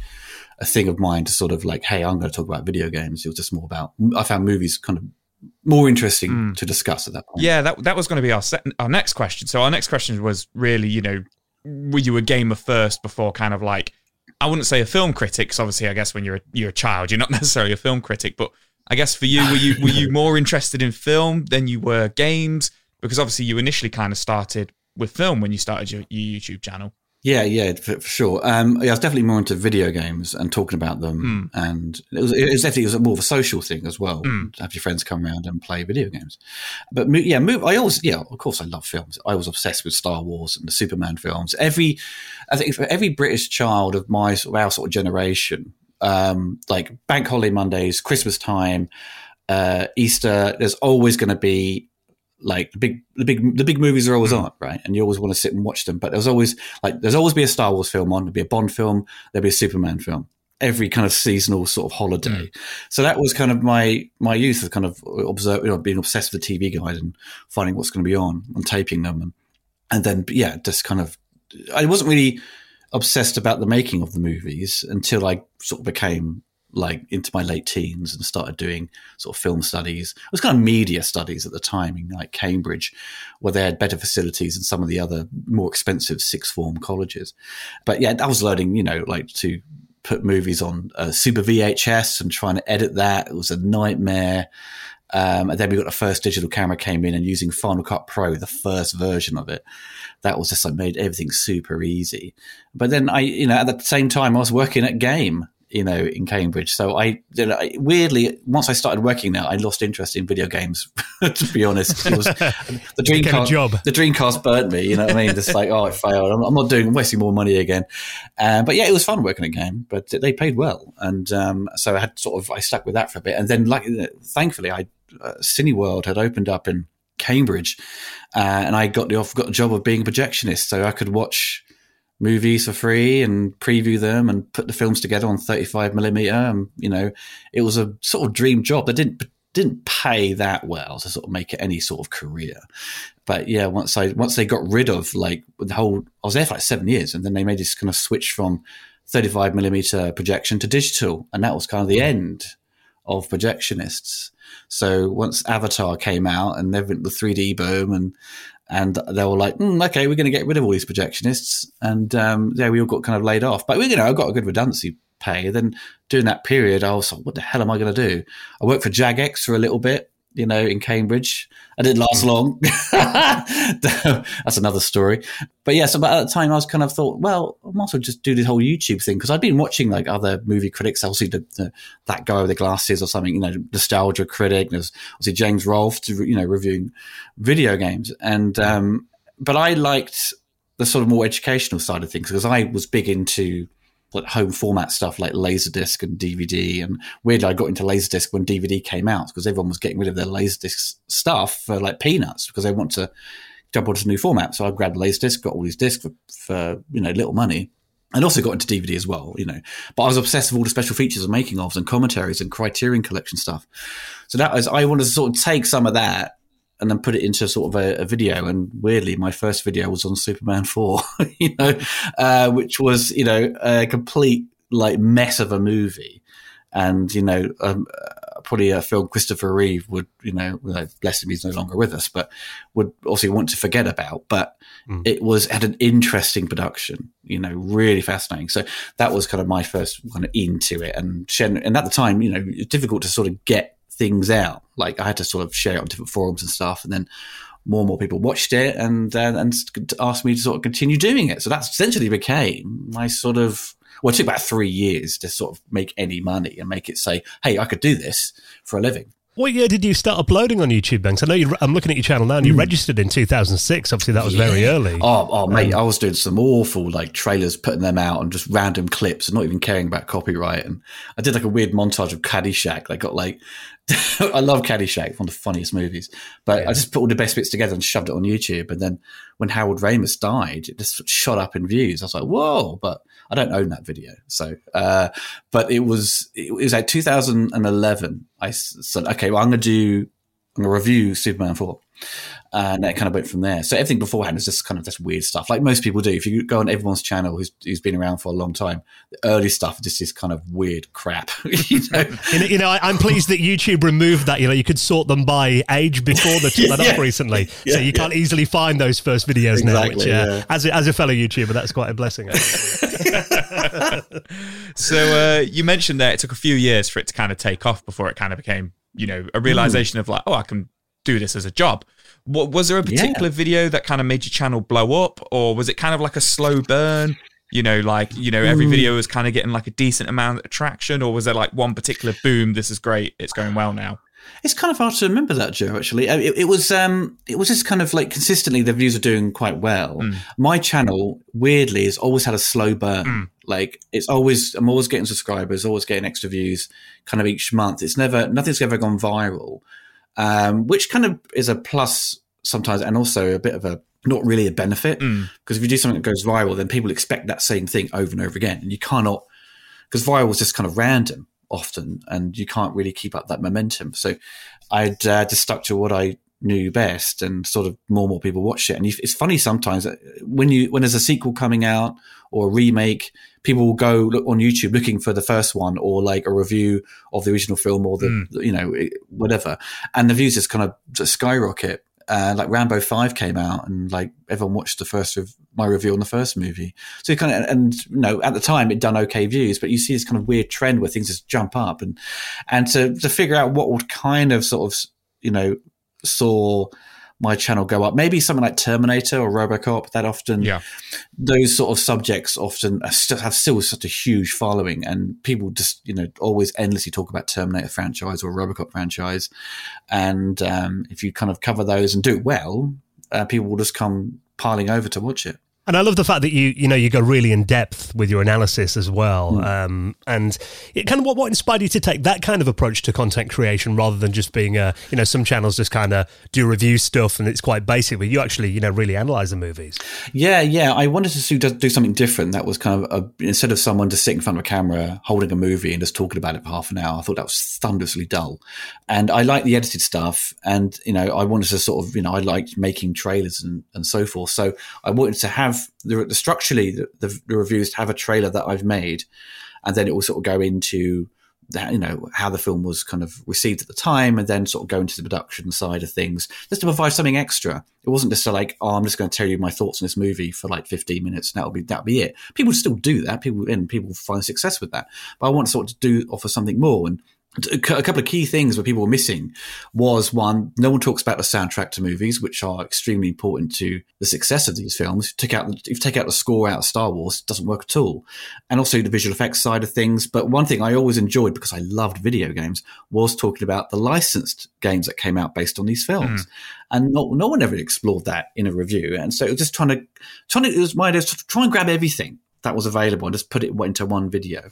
a thing of mine to sort of like, hey, I'm going to talk about video games. It was just more about. I found movies kind of more interesting mm. to discuss at that point. Yeah, that that was going to be our se- our next question. So our next question was really, you know, were you a gamer first before kind of like I wouldn't say a film critic because obviously I guess when you're a, you're a child you're not necessarily a film critic but I guess for you were you were you more interested in film than you were games because obviously you initially kind of started with film when you started your, your YouTube channel. Yeah, yeah, for, for sure. Um, yeah, I was definitely more into video games and talking about them, mm. and it was, it was, definitely it was more of a social thing as well. Mm. To have your friends come around and play video games. But yeah, move, I always, yeah, of course, I love films. I was obsessed with Star Wars and the Superman films. Every, I think for every British child of my our sort of generation, um, like Bank Holiday Mondays, Christmas time, uh, Easter, there's always going to be like the big the big the big movies are always mm. on right and you always want to sit and watch them but there's always like there's always be a star wars film on there'll be a bond film there'll be a superman film every kind of seasonal sort of holiday mm. so that was kind of my my youth of kind of observe you know being obsessed with the tv guide and finding what's going to be on and taping them and and then yeah just kind of i wasn't really obsessed about the making of the movies until i sort of became like into my late teens and started doing sort of film studies. It was kind of media studies at the time in like Cambridge, where they had better facilities than some of the other more expensive sixth form colleges. But yeah, I was learning, you know, like to put movies on uh, Super VHS and trying to edit that. It was a nightmare. Um, and then we got the first digital camera came in and using Final Cut Pro, the first version of it. That was just like made everything super easy. But then I, you know, at the same time, I was working at Game you know, in Cambridge. So I, you know, weirdly, once I started working there, I lost interest in video games. to be honest, it was the Dreamcast. job. The Dreamcast burnt me. You know what I mean? Just like, oh, it failed. I'm, I'm not doing I'm wasting more money again. Uh, but yeah, it was fun working at Game, but they paid well, and um, so I had sort of I stuck with that for a bit, and then like, thankfully, I uh, Cineworld had opened up in Cambridge, uh, and I got the off got the job of being a projectionist, so I could watch movies for free and preview them and put the films together on 35 millimeter. And, you know, it was a sort of dream job that didn't didn't pay that well to sort of make it any sort of career. But yeah, once I once they got rid of like the whole, I was there for like seven years, and then they made this kind of switch from 35 millimeter projection to digital, and that was kind of the end of projectionists. So once Avatar came out and the 3D boom and and they were like, mm, okay, we're going to get rid of all these projectionists, and um, yeah, we all got kind of laid off. But you know, I got a good redundancy pay. Then during that period, I was like, what the hell am I going to do? I worked for Jagex for a little bit, you know, in Cambridge. I didn't last long. That's another story. But yeah, so but at the time I was kind of thought, well, I might as well just do this whole YouTube thing because I'd been watching like other movie critics, obviously the, the, that guy with the glasses or something, you know, nostalgia critic. There's obviously James Rolfe, you know, reviewing video games. And, um, but I liked the sort of more educational side of things because I was big into home format stuff like Laserdisc and DVD. And weirdly, I got into Laserdisc when DVD came out because everyone was getting rid of their Laserdisc stuff for like peanuts because they want to jump onto new format. So I grabbed Laserdisc, got all these discs for, for you know little money. And also got into DVD as well, you know. But I was obsessed with all the special features and making ofs and commentaries and Criterion Collection stuff. So that was I wanted to sort of take some of that and then put it into sort of a, a, video. And weirdly, my first video was on Superman 4, you know, uh, which was, you know, a complete like mess of a movie. And, you know, um, uh, probably a film Christopher Reeve would, you know, bless him, he's no longer with us, but would also want to forget about. But mm. it was had an interesting production, you know, really fascinating. So that was kind of my first kind of into it. And, and at the time, you know, it's difficult to sort of get things out. Like I had to sort of share it on different forums and stuff, and then more and more people watched it and uh, and asked me to sort of continue doing it. So that essentially became my sort of. Well, it took about three years to sort of make any money and make it say, "Hey, I could do this for a living." What year did you start uploading on YouTube, Banks? I know you, I'm looking at your channel now, and you mm. registered in 2006. Obviously, that was yeah. very early. Oh, oh, mate, um, I was doing some awful like trailers, putting them out, and just random clips, and not even caring about copyright. And I did like a weird montage of Caddyshack. I got like, I love Caddyshack, one of the funniest movies. But yeah. I just put all the best bits together and shoved it on YouTube. And then when Harold Ramis died, it just shot up in views. I was like, whoa! But I don't own that video. So, uh, but it was it was like 2011. I said, okay, well, I'm going to do I'm going to review Superman 4 and it kind of went from there. So everything beforehand is just kind of this weird stuff, like most people do. If you go on everyone's channel who's, who's been around for a long time, the early stuff is just is kind of weird crap. you know, you know, I, am pleased that YouTube removed that. You know, you could sort them by age before they took that yeah. up recently, yeah, so you can't easily find those first videos exactly, now. Which, uh, as a, as a fellow YouTuber, that's quite a blessing. so uh, you mentioned that it took a few years for it to kind of take off before it kind of became, you know, a realization mm. of like, oh, I can do this as a job. What was there a particular yeah. video that kind of made your channel blow up, or was it kind of like a slow burn? You know, like you know, every mm. video was kind of getting like a decent amount of traction, or was there like one particular boom? This is great. It's going well now. It's kind of hard to remember that, Joe. Actually, uh, it, it was um, it was just kind of like consistently the views are doing quite well. Mm. My channel, weirdly, has always had a slow burn. Mm. Like it's always, I'm always getting subscribers, always getting extra views, kind of each month. It's never, nothing's ever gone viral um, which kind of is a plus sometimes, and also a bit of a not really a benefit because mm. if you do something that goes viral, then people expect that same thing over and over again, and you cannot because viral is just kind of random often, and you can't really keep up that momentum. So I'd uh, just stuck to what I knew best, and sort of more and more people watched it. And it's funny sometimes when you when there's a sequel coming out or a remake, people will go look on YouTube looking for the first one or like a review of the original film or the mm. you know whatever, and the views just kind of skyrocket. Uh, like Rambo Five came out, and like everyone watched the first of my review on the first movie. So kind of, and you know, at the time it done okay views, but you see this kind of weird trend where things just jump up, and and to to figure out what would kind of sort of you know saw my channel go up. Maybe something like Terminator or RoboCop. That often, yeah, those sort of subjects often have still such a huge following, and people just you know always endlessly talk about Terminator franchise or RoboCop franchise. And um, if you kind of cover those and do it well, uh, people will just come piling over to watch it. And I love the fact that you you know you go really in depth with your analysis as well, mm. um, and it kind of what what inspired you to take that kind of approach to content creation rather than just being a you know some channels just kind of do review stuff and it's quite basic, but you actually you know really analyze the movies. Yeah, yeah, I wanted to do, do something different. That was kind of a, instead of someone just sitting in front of a camera holding a movie and just talking about it for half an hour. I thought that was thunderously dull, and I like the edited stuff, and you know I wanted to sort of you know I liked making trailers and and so forth. So I wanted to have have the, the structurally the, the, the, reviews have a trailer that I've made, and then it will sort of go into that you know how the film was kind of received at the time, and then sort of go into the production side of things, just to provide something extra. It wasn't just like, oh, I'm just going to tell you my thoughts on this movie for like 15 minutes, and that'll be that'll be it. People still do that. People and people find success with that, but I want to sort of do offer something more and a couple of key things where people were missing was one, no one talks about the soundtrack to movies, which are extremely important to the success of these films. Take out, if you take out the score out of Star Wars, it doesn't work at all. And also the visual effects side of things. But one thing I always enjoyed because I loved video games was talking about the licensed games that came out based on these films. Mm. And no, no one ever explored that in a review. And so it was just trying to, trying to, it was my idea to try and grab everything that was available and just put it into one video.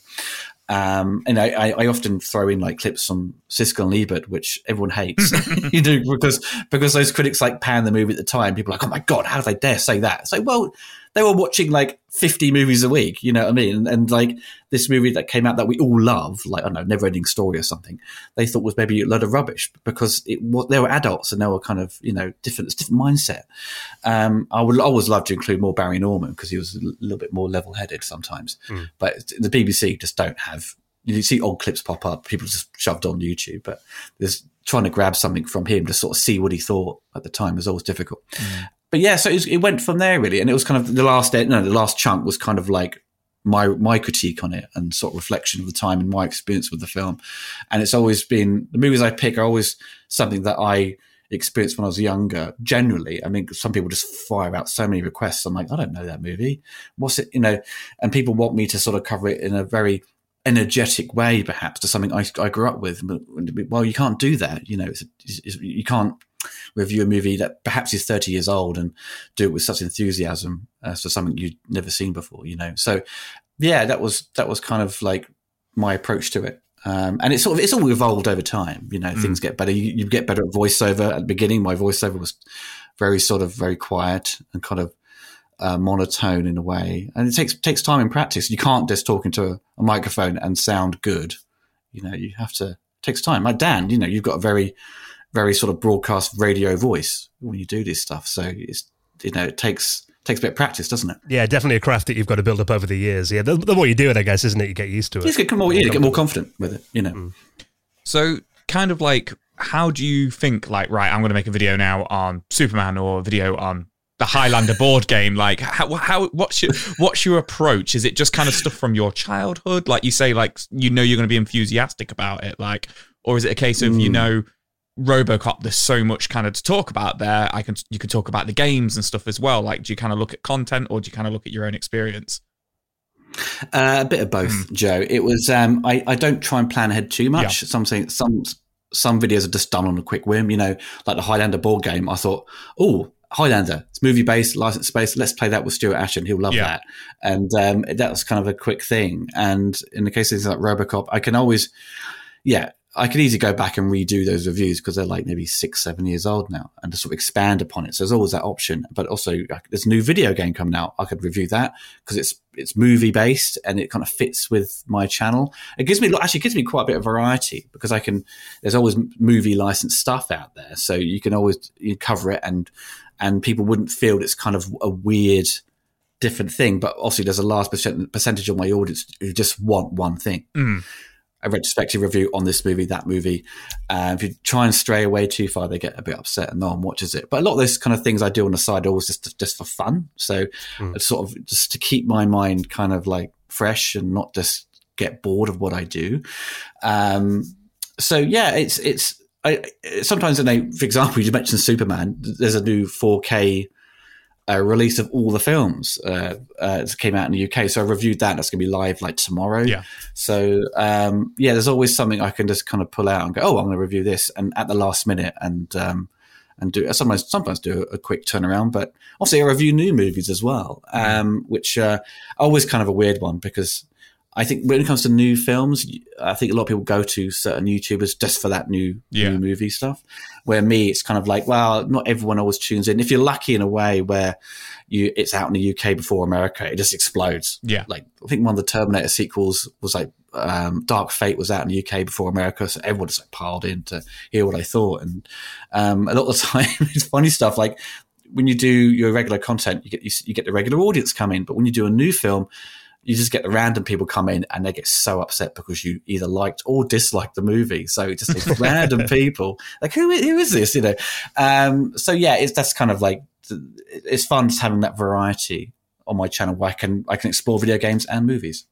Um, and I, I, often throw in like clips from Siskel and Ebert, which everyone hates, you know, because because those critics like pan the movie at the time. People are like, oh my god, how do they dare say that? It's like, well, they were watching like 50 movies a week, you know what I mean? And, and, like this movie that came out that we all love, like, I don't know, Never Ending Story or something, they thought was maybe a load of rubbish because it was, they were adults and they were kind of, you know, different, different mindset. Um, I would always love to include more Barry Norman because he was a little bit more level headed sometimes. Mm. But the BBC just don't have, you see old clips pop up, people just shoved on YouTube, but there's trying to grab something from him to sort of see what he thought at the time was always difficult. Mm but yeah, so it, was, it, went from there really, and it was kind of the last no, the last chunk was kind of like my my critique on it and sort of reflection of the time and my experience with the film. And it's always been the movies I pick are always something that I experienced when I was younger. Generally, I mean, some people just fire out so many requests. I'm like, I don't know that movie. What's it? You know, and people want me to sort of cover it in a very energetic way, perhaps to something I, I grew up with. But Well, you can't do that. You know, it's, it's, you can't review a movie that perhaps is 30 years old and do it with such enthusiasm as for something you'd never seen before, you know? So yeah, that was, that was kind of like my approach to it. Um, and it's sort of, it's all evolved over time, you know, mm. things get better. You, you, get better at voiceover at the beginning. My voiceover was very sort of very quiet and kind of uh, monotone in a way. And it takes, takes time in practice. You can't just talk into a, a microphone and sound good. You know, you have to, it takes time. Like Dan, you know, you've got a very, very sort of broadcast radio voice when you do this stuff. So it's you know it takes takes a bit of practice, doesn't it? Yeah, definitely a craft that you've got to build up over the years. Yeah, the, the more you do it, I guess, isn't it? You get used to it. You get more, yeah, get more confident with it. You know. Mm. So, kind of like, how do you think? Like, right, I'm going to make a video now on Superman or a video on the Highlander board game. Like, how, how, what's your, what's your approach? Is it just kind of stuff from your childhood? Like you say, like you know you're going to be enthusiastic about it, like, or is it a case of mm. you know RoboCop, there's so much kind of to talk about there. I can you can talk about the games and stuff as well. Like, do you kind of look at content or do you kind of look at your own experience? Uh, a bit of both, mm. Joe. It was um, I, I don't try and plan ahead too much. Yeah. Something some some videos are just done on a quick whim. You know, like the Highlander board game. I thought, oh, Highlander, it's movie based, license space. Let's play that with Stuart Ashen. He'll love yeah. that. And um, that was kind of a quick thing. And in the case of things like Robocop, I can always, yeah, I could easily go back and redo those reviews because they're like maybe six, seven years old now and just sort of expand upon it. So there's always that option. But also there's a new video game coming out. I could review that because it's, it's movie based and it kind of fits with my channel. It gives me, actually gives me quite a bit of variety because I can, there's always movie licensed stuff out there. So you can always you cover it and, and people wouldn't feel it's kind of a weird, different thing. But obviously there's a large percent, percentage of my audience who just want one thing. Mm. A retrospective review on this movie, that movie. Uh, if you try and stray away too far, they get a bit upset and no one watches it. But a lot of those kind of things I do on the side are always just just for fun. So it's sort of just to keep my mind kind of like fresh and not just get bored of what I do. Um, so yeah, it's it's I, sometimes I know, for example, you mentioned Superman. There's a new 4K uh, release of all the films uh, uh, that came out in the UK. So I reviewed that. That's going to be live like tomorrow. Yeah. So um, yeah, there's always something I can just kind of pull out and go, oh, I'm going to review this, and at the last minute, and um, and do sometimes sometimes do a quick turnaround. But also I review new movies as well, um, which uh, always kind of a weird one because I think when it comes to new films, I think a lot of people go to certain YouTubers just for that new, Yeah. new movie stuff. Where me, it's kind of like, well, not everyone always tunes in. If you're lucky in a way where you it's out in the UK before America, it just explodes. Yeah. Like I think one of the Terminator sequels was like um, Dark Fate was out in the UK before America, so everyone just like piled in to hear what I thought. And um, a lot of the time, it's funny stuff like when you do your regular content, you get you, you get the regular audience come in, but when you do a new film, you just get the random people come in and they get so upset because you either liked or disliked the movie. So it just these random people, like who who is this? You know. Um, so yeah, it's that's kind of like it's fun just having that variety on my channel where I can I can explore video games and movies.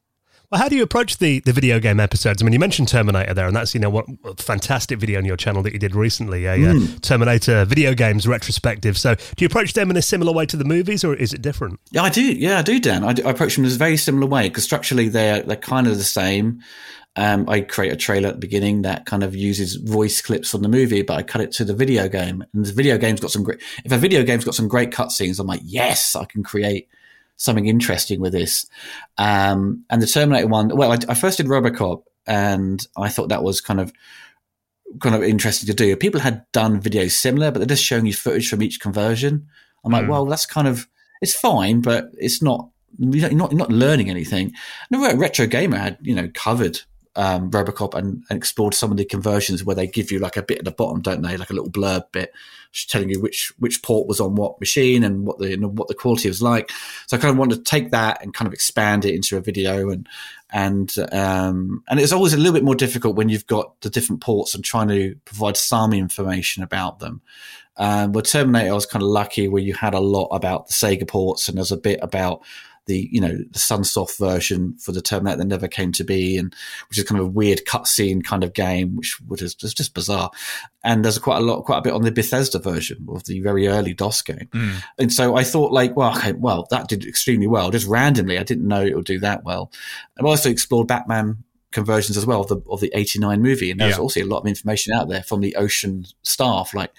Well, how do you approach the, the video game episodes? I mean, you mentioned Terminator there, and that's you know what a fantastic video on your channel that you did recently, a uh, Terminator video games retrospective. So, do you approach them in a similar way to the movies, or is it different? Yeah, I do. Yeah, I do, Dan. I, do, I approach them in a very similar way because structurally they're they're kind of the same. Um, I create a trailer at the beginning that kind of uses voice clips from the movie, but I cut it to the video game. And the video game's got some great. If a video game's got some great cutscenes, I'm like, yes, I can create something interesting with this. Um, and the Terminator one, well, I, I first did RoboCop, and I thought that was kind of kind of interesting to do. People had done videos similar, but they're just showing you footage from each conversion. I'm like, well, that's kind of it's fine, but it's not you're not, you're not learning anything. And the Retro Gamer had you know covered um, Robocop and, and explored some of the conversions where they give you like a bit at the bottom, don't they? Like a little blurb bit telling you which which port was on what machine and what the know, what the quality was like. So I kind of wanted to take that and kind of expand it into a video and and um, and it's always a little bit more difficult when you've got the different ports and trying to provide some information about them. Um, but Terminator, I was kind of lucky where you had a lot about the Sega ports and there's a bit about the you know the Sunsoft version for the Terminator that never came to be, and which is kind of a weird cutscene kind of game, which was just, just bizarre. And there's quite a lot, quite a bit on the Bethesda version of the very early DOS game. Hmm. And so I thought, like, well, okay, well, that did extremely well. Just randomly, I didn't know it would do that well. I've also explored Batman conversions as well of the of the 89 movie and there's Yeah. also a lot of information out there from the ocean staff like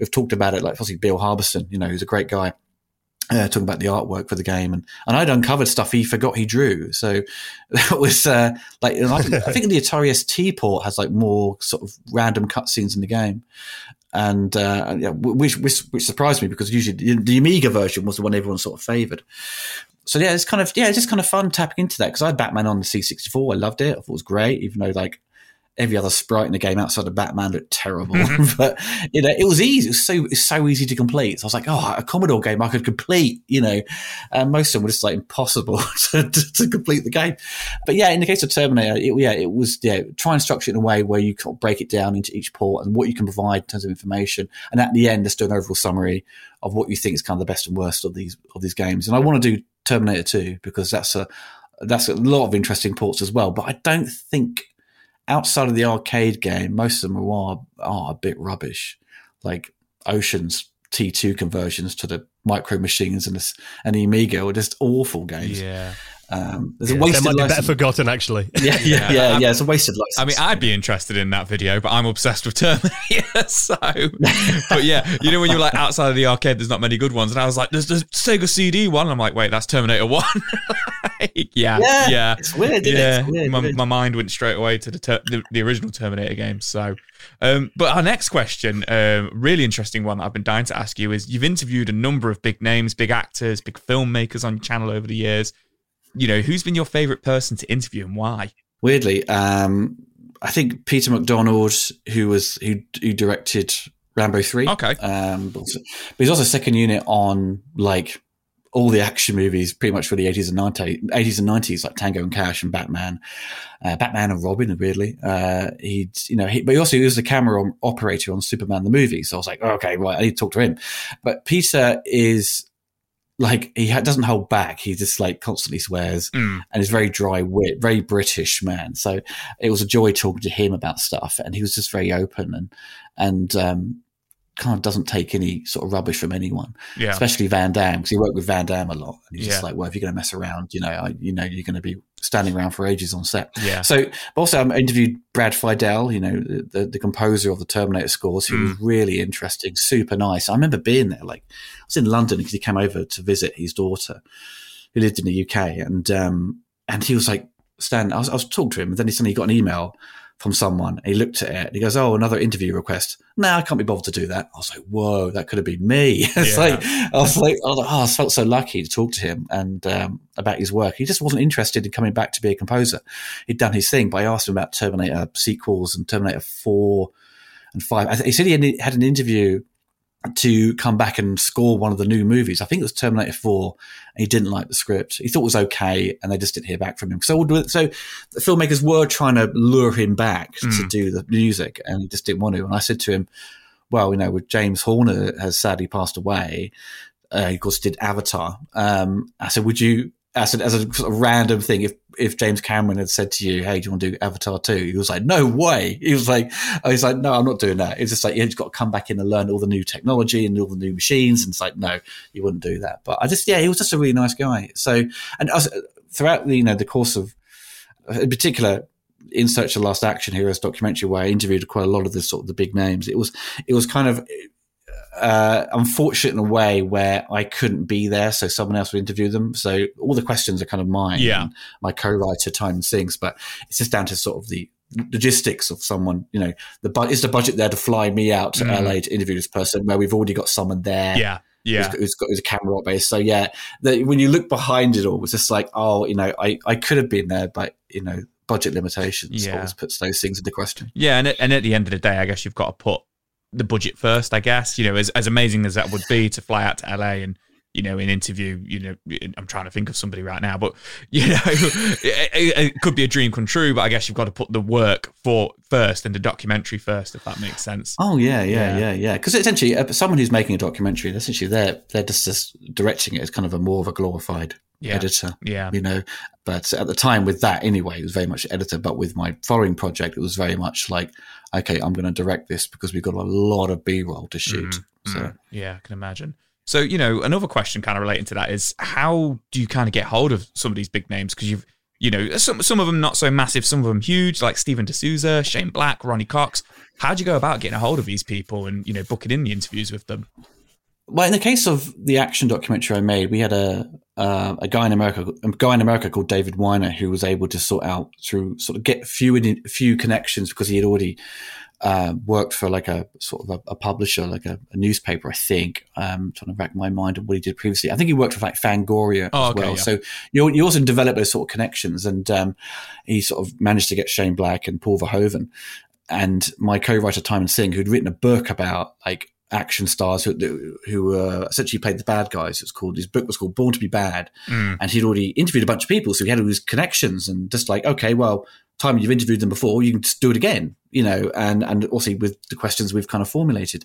we've talked about it like obviously bill harbison you know who's a great guy uh, talking about the artwork for the game and and i'd uncovered stuff he forgot he drew so that was uh like I, think, I think the atari st port has like more sort of random cutscenes in the game and uh, yeah, which, which which surprised me because usually the, the Amiga version was the one everyone sort of favoured. So yeah, it's kind of yeah, it's just kind of fun tapping into that because I had Batman on the C64. I loved it. I thought it was great, even though like every other sprite in the game outside of Batman looked terrible. but you know, it was easy. It was so it's so easy to complete. So I was like, oh, a Commodore game I could complete. You know, and most of them were just like impossible to, to, to complete the game. But yeah, in the case of Terminator, it, yeah, it was yeah, try and structure it in a way where you can break it down into each port and what you can provide in terms of information, and at the end, just do an overall summary of what you think is kind of the best and worst of these of these games. And I want to do Terminator 2 because that's a that's a lot of interesting ports as well. But I don't think outside of the arcade game, most of them are are a bit rubbish. Like Ocean's T2 conversions to the micro machines and the, and the Amiga were just awful games. Yeah. Um, there's a They wasted might be better forgotten, actually. yeah, yeah, Yeah. yeah, yeah. It's a wasted license. I mean, I'd be interested in that video, but I'm obsessed with Terminator. So, but yeah, you know, when you're like outside of the arcade, there's not many good ones. And I was like, there's the Sega CD one. I'm like, wait, that's Terminator 1. yeah, Yeah, yeah, it's weird, isn't it? yeah. It's weird, my, weird. my mind went straight away to the, ter- the the original Terminator game. So, um, but our next question, um, really interesting one that I've been dying to ask you is: You've interviewed a number of big names, big actors, big filmmakers on your channel over the years. You know, who's been your favorite person to interview and why? Weirdly, um, I think Peter MacDonald, who was who, who directed Rambo three, Okay. um, but, also, but he's also second unit on like all the action movies, pretty much for the eighties and nineties, eighties and nineties, like Tango and Cash and Batman, uh, Batman and Robin. Weirdly, uh, he, you know, he, but he also he was the camera operator on Superman the movie. So I was like, okay, right, I need to talk to him. But Peter is like he ha- doesn't hold back. He just like constantly swears Mm. and is very dry wit, very British man. So it was a joy talking to him about stuff, and he was just very open and and um, kind of doesn't take any sort of rubbish from anyone, Yeah. especially Van Damme because he worked with Van Damme a lot, and he's Yeah. just like, well, if you're going to mess around, you know, I, you know, you're going to be standing around for ages on set. Yeah. So, also, I interviewed Brad Fiedel, you know, the, the, the composer of the Terminator scores, who Mm. was really interesting, super nice. I remember being there, like, I was in London because he came over to visit his daughter, who lived in the UK, and um, and he was like, Stan, I was, I was talking to him, and then he suddenly got an email from someone, and he looked at it, and he goes, "Oh, another interview request." No, I can't be bothered to do that. I was like, "Whoa, that could have been me." it's Yeah. like I was like, "Oh, I felt so lucky to talk to him and um, about his work." He just wasn't interested in coming back to be a composer. He'd done his thing, but I asked him about Terminator sequels and Terminator Four and Five. He said he had an interview to come back and score one of the new movies. I think it was Terminator 4. And he didn't like the script. He thought it was okay, and they just didn't hear back from him. So, so the filmmakers were trying to lure him back to Mm. do the music, and he just didn't want to. And I said to him, "Well, you know, with James Horner has sadly passed away. Uh, he of course did Avatar. Um, I said, would you?" I said, as a sort of random thing, if if James Cameron had said to you, "Hey, do you want to do Avatar 2? He was like, "No way." He was like, "I was like, no, I'm not doing that." It's just like you've got to come back in and learn all the new technology and all the new machines. And it's like, no, you wouldn't do that. But I just, yeah, he was just a really nice guy. So, and us, throughout the you know the course of, in particular, in Search of Last Action Heroes documentary, where I interviewed quite a lot of the sort of the big names, it was it was kind of uh, unfortunate in a way where I couldn't be there, so someone else would interview them. So all the questions are kind of mine, Yeah. and my co-writer Timon Singh, but it's just down to sort of the logistics of someone. You know, the bu- is the budget there to fly me out to Mm. LA to interview this person where we've already got someone there, Yeah. Yeah. who's, who's got a camera op base. So yeah, the, when you look behind it all, it's just like, oh, you know, I I could have been there, but you know, budget limitations Yeah. always puts those things into question. Yeah, and at, and at the end of the day, I guess you've got to put the budget first. I guess you know, as as amazing as that would be to fly out to LA and you know, in interview, you know, I'm trying to think of somebody right now, but you know, it, it- could be a dream come true. But I guess you've got to put the work for first and the documentary first, if that makes sense. Oh yeah, yeah, Yeah. yeah, yeah. Because essentially, uh, someone who's making a documentary, essentially, they're they're just, just directing it as kind of a more of a glorified Yeah. editor, Yeah, you know. But at the time, with that anyway, it was very much editor. But with my following project, it was very much like, okay, I'm going to direct this because we've got a lot of B roll to shoot. So Mm, yeah, I can imagine. So, you know, another question kind of relating to that is how do you kind of get hold of some of these big names? Because you've, you know, some some of them not so massive, some of them huge, like Stephen de Souza, Shane Black, Ronny Cox. How do you go about getting a hold of these people and you know booking in the interviews with them? Well, in the case of the action documentary I made, we had a uh, a guy in America, a guy in America called David Weiner, who was able to sort out through sort of get few few connections because he had already uh, worked for like a sort of a, a publisher, like a, a newspaper, I think. Um, trying to rack my mind of what he did previously. I think he worked for like Fangoria Oh, as okay, well. yeah. So you you also develop those sort of connections, and um, he sort of managed to get Shane Black and Paul Verhoeven and my co-writer Timon Singh, who'd written a book about like action stars who, who uh, essentially played the bad guys. It's called his book was called Born to Be Bad, Mm. and he'd already interviewed a bunch of people, so he had all these connections and just like, okay, well, Timon, you've interviewed them before, you can just do it again, you know, and and also with the questions we've kind of formulated.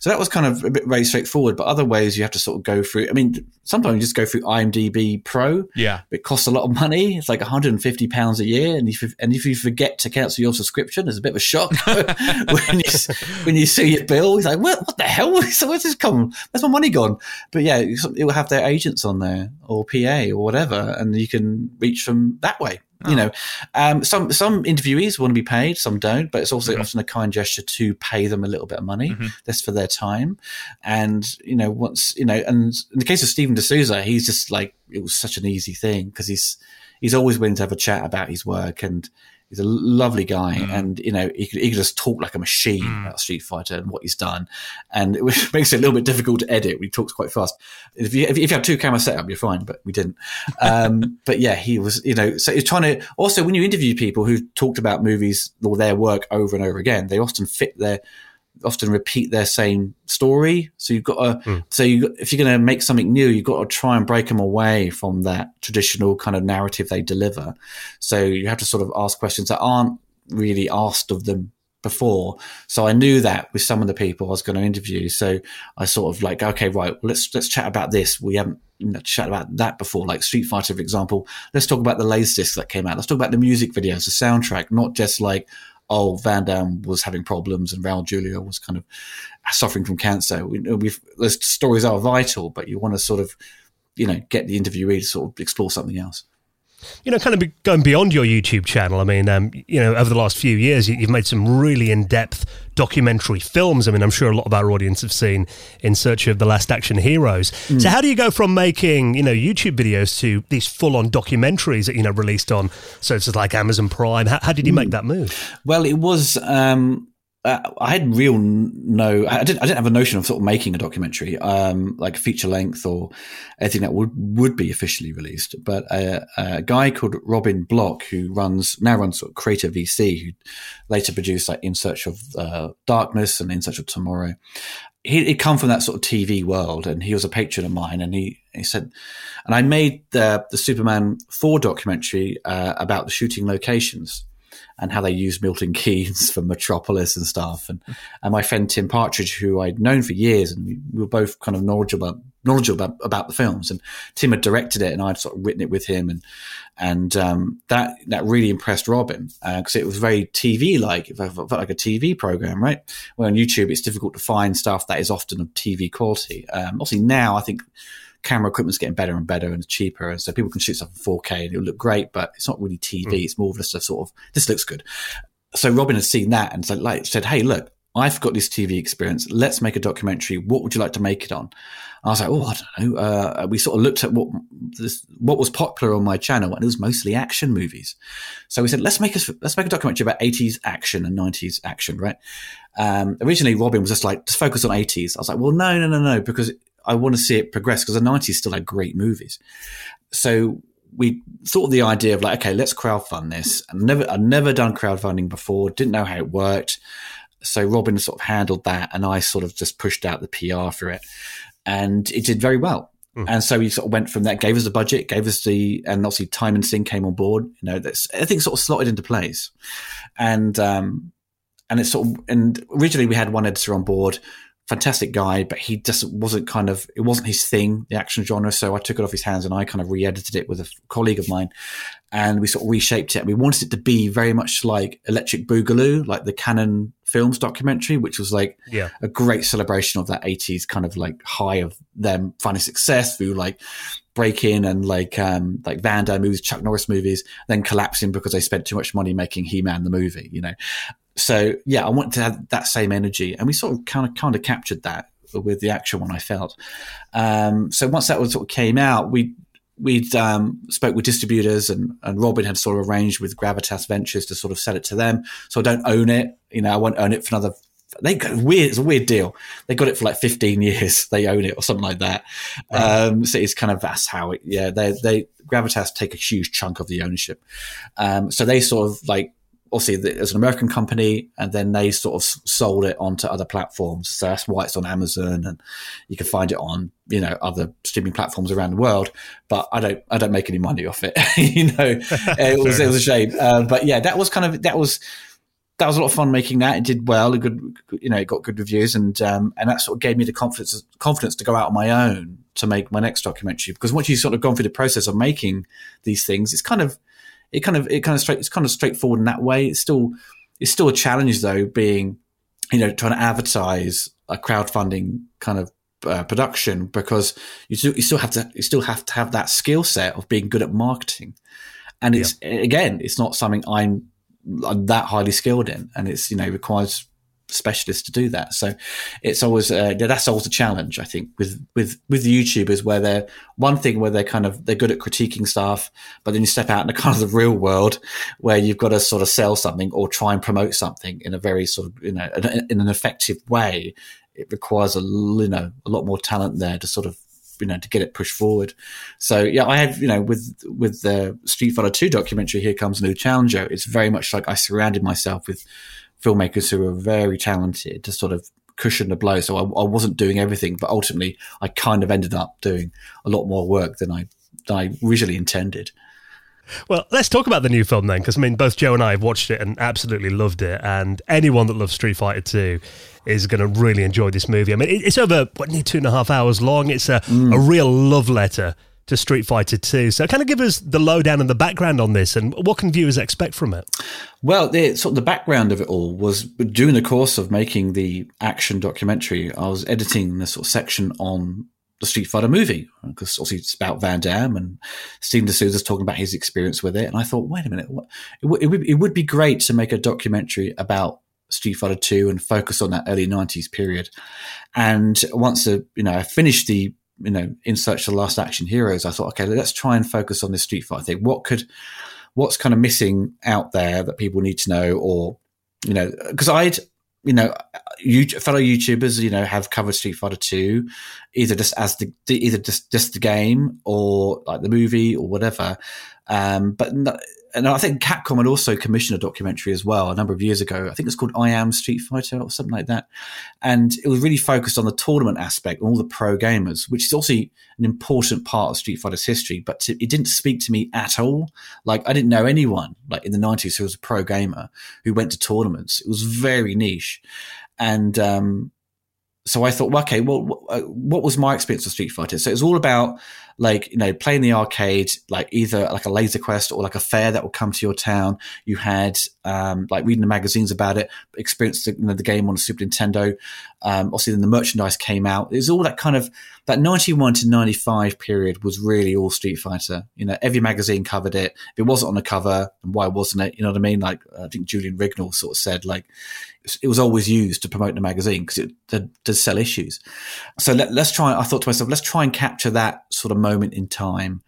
So that was kind of a bit very straightforward. But other ways you have to sort of go through. I mean, sometimes you just go through IMDb Pro. Yeah, It costs a lot of money. It's like 150 pounds a year, and if and if you forget to cancel your subscription, there's a bit of a shock when you when you see your bill. It's like, what what the hell? So where's this come? Where's my money gone? But yeah, it will have their agents on there or PA or whatever, and you can reach them that way. You know, um, some some interviewees want to be paid, some don't, but it's also Mhm. often a kind gesture to pay them a little bit of money. Mhm. That's for their time, and you know, once you know, and in the case of Stephen de Souza, he's just like it was such an easy thing because he's he's always willing to have a chat about his work and. He's a lovely guy, Mm. and you know he could, he could just talk like a machine Mm. about Street Fighter and what he's done, and it makes it a little bit difficult to edit. We talks quite fast. If you if you if you have two camera setup, you're fine, but we didn't. Um, but yeah, he was, you know, so he's trying to also when you interview people who've talked about movies or their work over and over again, they often fit their often repeat their same story. So you've got to, hmm. so you, if you're going to make something new, you've got to try and break them away from that traditional kind of narrative they deliver. So you have to sort of ask questions that aren't really asked of them before. So I knew that with some of the people I was going to interview. So I sort of like, okay, right, well, let's let's chat about this. We haven't you know, chat about that before, like Street Fighter, for example. Let's talk about the Laserdisc that came out. Let's talk about the music videos, the soundtrack, not just like, oh, Van Damme was having problems and Raul Julia was kind of suffering from cancer. We, we've those stories are vital, but you want to sort of, you know, get the interviewee to sort of explore something else. You know, kind of going beyond your YouTube channel. I mean, um, you know, over the last few years, you, you've made some really in-depth documentary films. I mean, I'm sure a lot of our audience have seen In Search of the Last Action Heroes. So, how do you go from making, you know, YouTube videos to these full-on documentaries that you know released on services like Amazon Prime? How, how did you make that move? Well, it was. Um, uh, I had real no. I didn't. I didn't have a notion of sort of making a documentary, um, like feature length or anything that would would be officially released. But uh, a guy called Robin Block, who runs now runs sort of Creator VC, who later produced like In Search of uh, Darkness and In Search of Tomorrow. He he'd come from that sort of TV world, and he was a patron of mine. And he he said, and I made the the Superman four documentary uh, about the shooting locations and how they use Milton Keynes for Metropolis and stuff. And, and my friend Tim Partridge, who I'd known for years, and we, we were both kind of knowledgeable about, knowledgeable about, about the films. And Tim had directed it, and I'd sort of written it with him, and and um, that that really impressed Robin because it was very TV like. It felt like a TV program, right? Well, on YouTube, it's difficult to find stuff that is often of TV quality. Um, obviously, now I think camera equipment's getting better and better and cheaper, and so people can shoot stuff in 4K and it'll look great, but it's not really TV. It's more of just a sort of this looks good. So Robin had seen that and said, like, said, "Hey, look, I've got this TV experience. Let's make a documentary. What would you like to make it on?" I was like, "Oh, I don't know." Uh, we sort of looked at what this, what was popular on my channel, and it was mostly action movies. So we said, "Let's make a let's make a documentary about 80s action and 90s action." Right? Um, originally, Robin was just like, "Just focus on 80s." I was like, "Well, no, no, no, no," because I want to see it progress because the 90s still had great movies. So we thought of the idea of like, okay, let's crowdfund this. I've never, I've never done crowdfunding before, didn't know how it worked. So Robin sort of handled that and I sort of just pushed out the PR for it and it did very well. And so we sort of went from that, gave us the budget, gave us the, and obviously Timon Singh came on board, you know, that's, everything sort of slotted into place. And, um, and it's sort of, and originally we had one editor on board, fantastic guy, but he just wasn't kind of, it wasn't his thing, the action genre. So I took it off his hands and I kind of re-edited it with a colleague of mine and we sort of reshaped it. We wanted it to be very much like Electric Boogaloo, like the Cannon Films documentary, which was like Yeah. a great celebration of that 80s kind of like high of them finding success through like break in and like um like Van Damme movies, Chuck Norris movies, then collapsing because they spent too much money making He Man the movie, you know. So yeah, I wanted to have that same energy, and we sort of kind of kind of captured that with the actual one. I felt. Um, so once that was sort of came out, we we'd um, spoke with distributors, and and Robin had sort of arranged with Gravitas Ventures to sort of sell it to them. So I don't own it, you know, I won't own it for another. They got weird. It's a weird deal. They got it for like 15 years. They own it or something like that. Um, so it's kind of that's how it. Yeah, they they Gravitas take a huge chunk of the ownership. Um, so they sort of like obviously there's an American company, and then they sort of sold it onto other platforms. So that's why it's on Amazon, and you can find it on you know other streaming platforms around the world. But I don't I don't make any money off it. you know, it was it was a shame. Uh, but yeah, that was kind of that was that was a lot of fun making that. It did well. It good, you know, it got good reviews, and um, and that sort of gave me the confidence confidence to go out on my own to make my next documentary. Because once you've sort of gone through the process of making these things, it's kind of it kind of it kind of straight it's kind of straightforward in that way. It's still it's still a challenge though, being you know trying to advertise a crowdfunding kind of uh, production because you still, you still have to you still have to have that skill set of being good at marketing. And it's again, it's not something I'm that highly skilled in, and it's you know requires specialists to do that. So it's always uh, that's always a challenge, I think, with with with YouTubers where they're one thing where they're kind of they're good at critiquing stuff, but then you step out into kind of the real world where you've got to sort of sell something or try and promote something in a very sort of you know in an effective way. It requires a you know a lot more talent there to sort of you know to get it pushed forward. So yeah, I have you know with with the Street Fighter Two documentary, Here Comes a New Challenger. It's very much like I surrounded myself with filmmakers who are very talented to sort of cushion the blow. So I, I, wasn't doing everything, but ultimately I kind of ended up doing a lot more work than I than I originally intended. Well, let's talk about the new film then, because I mean, both Joe and I have watched it and absolutely loved it. And anyone that loves Street Fighter 2 is going to really enjoy this movie. I mean, it's over, what, two and a half hours long. It's a, mm. a real love letter to Street Fighter 2. So, kind of give us the lowdown and the background on this, and what can viewers expect from it? Well, the sort of the background of it all was during the course of making the action documentary. I was editing this sort of section on the Street Fighter movie because obviously it's about Van Damme and Steven de Souza's talking about his experience with it. And I thought, wait a minute, it, w- it, would, it would be great to make a documentary about Street Fighter 2 and focus on that early 90s period. And once the, you know, I finished the you know, in search of the last action heroes, I thought, okay, let's try and focus on this Street Fighter thing. What could, what's kind of missing out there that people need to know, or you know, because I'd, you know, you, fellow YouTubers, you know, have covered Street Fighter Two, either just as the, either just just the game or like the movie or whatever. Um, but and I think Capcom had also commissioned a documentary as well a number of years ago. I think it's called I Am Street Fighter or something like that. And it was really focused on the tournament aspect and all the pro gamers, which is also an important part of Street Fighter's history, but it didn't speak to me at all. Like I didn't know anyone like in the nineties who was a pro gamer who went to tournaments. It was very niche. And, um, so I thought, well, okay, well, what was my experience with Street Fighter? So it was all about like you know playing the arcade like either like a laser quest or like a fair that would come to your town. You had um, like reading the magazines about it experienced the, you know, the game on the super nintendo. Um, obviously then the merchandise came out. It was all that kind of that 91 to 95 period was really all street fighter. You know every magazine covered it. If it wasn't on the cover and why wasn't it? You know what i mean? Like i think julian rignall sort of said like it was always used to promote the magazine because it does sell issues. So let, us try i thought to myself let's try and capture that sort of moment in time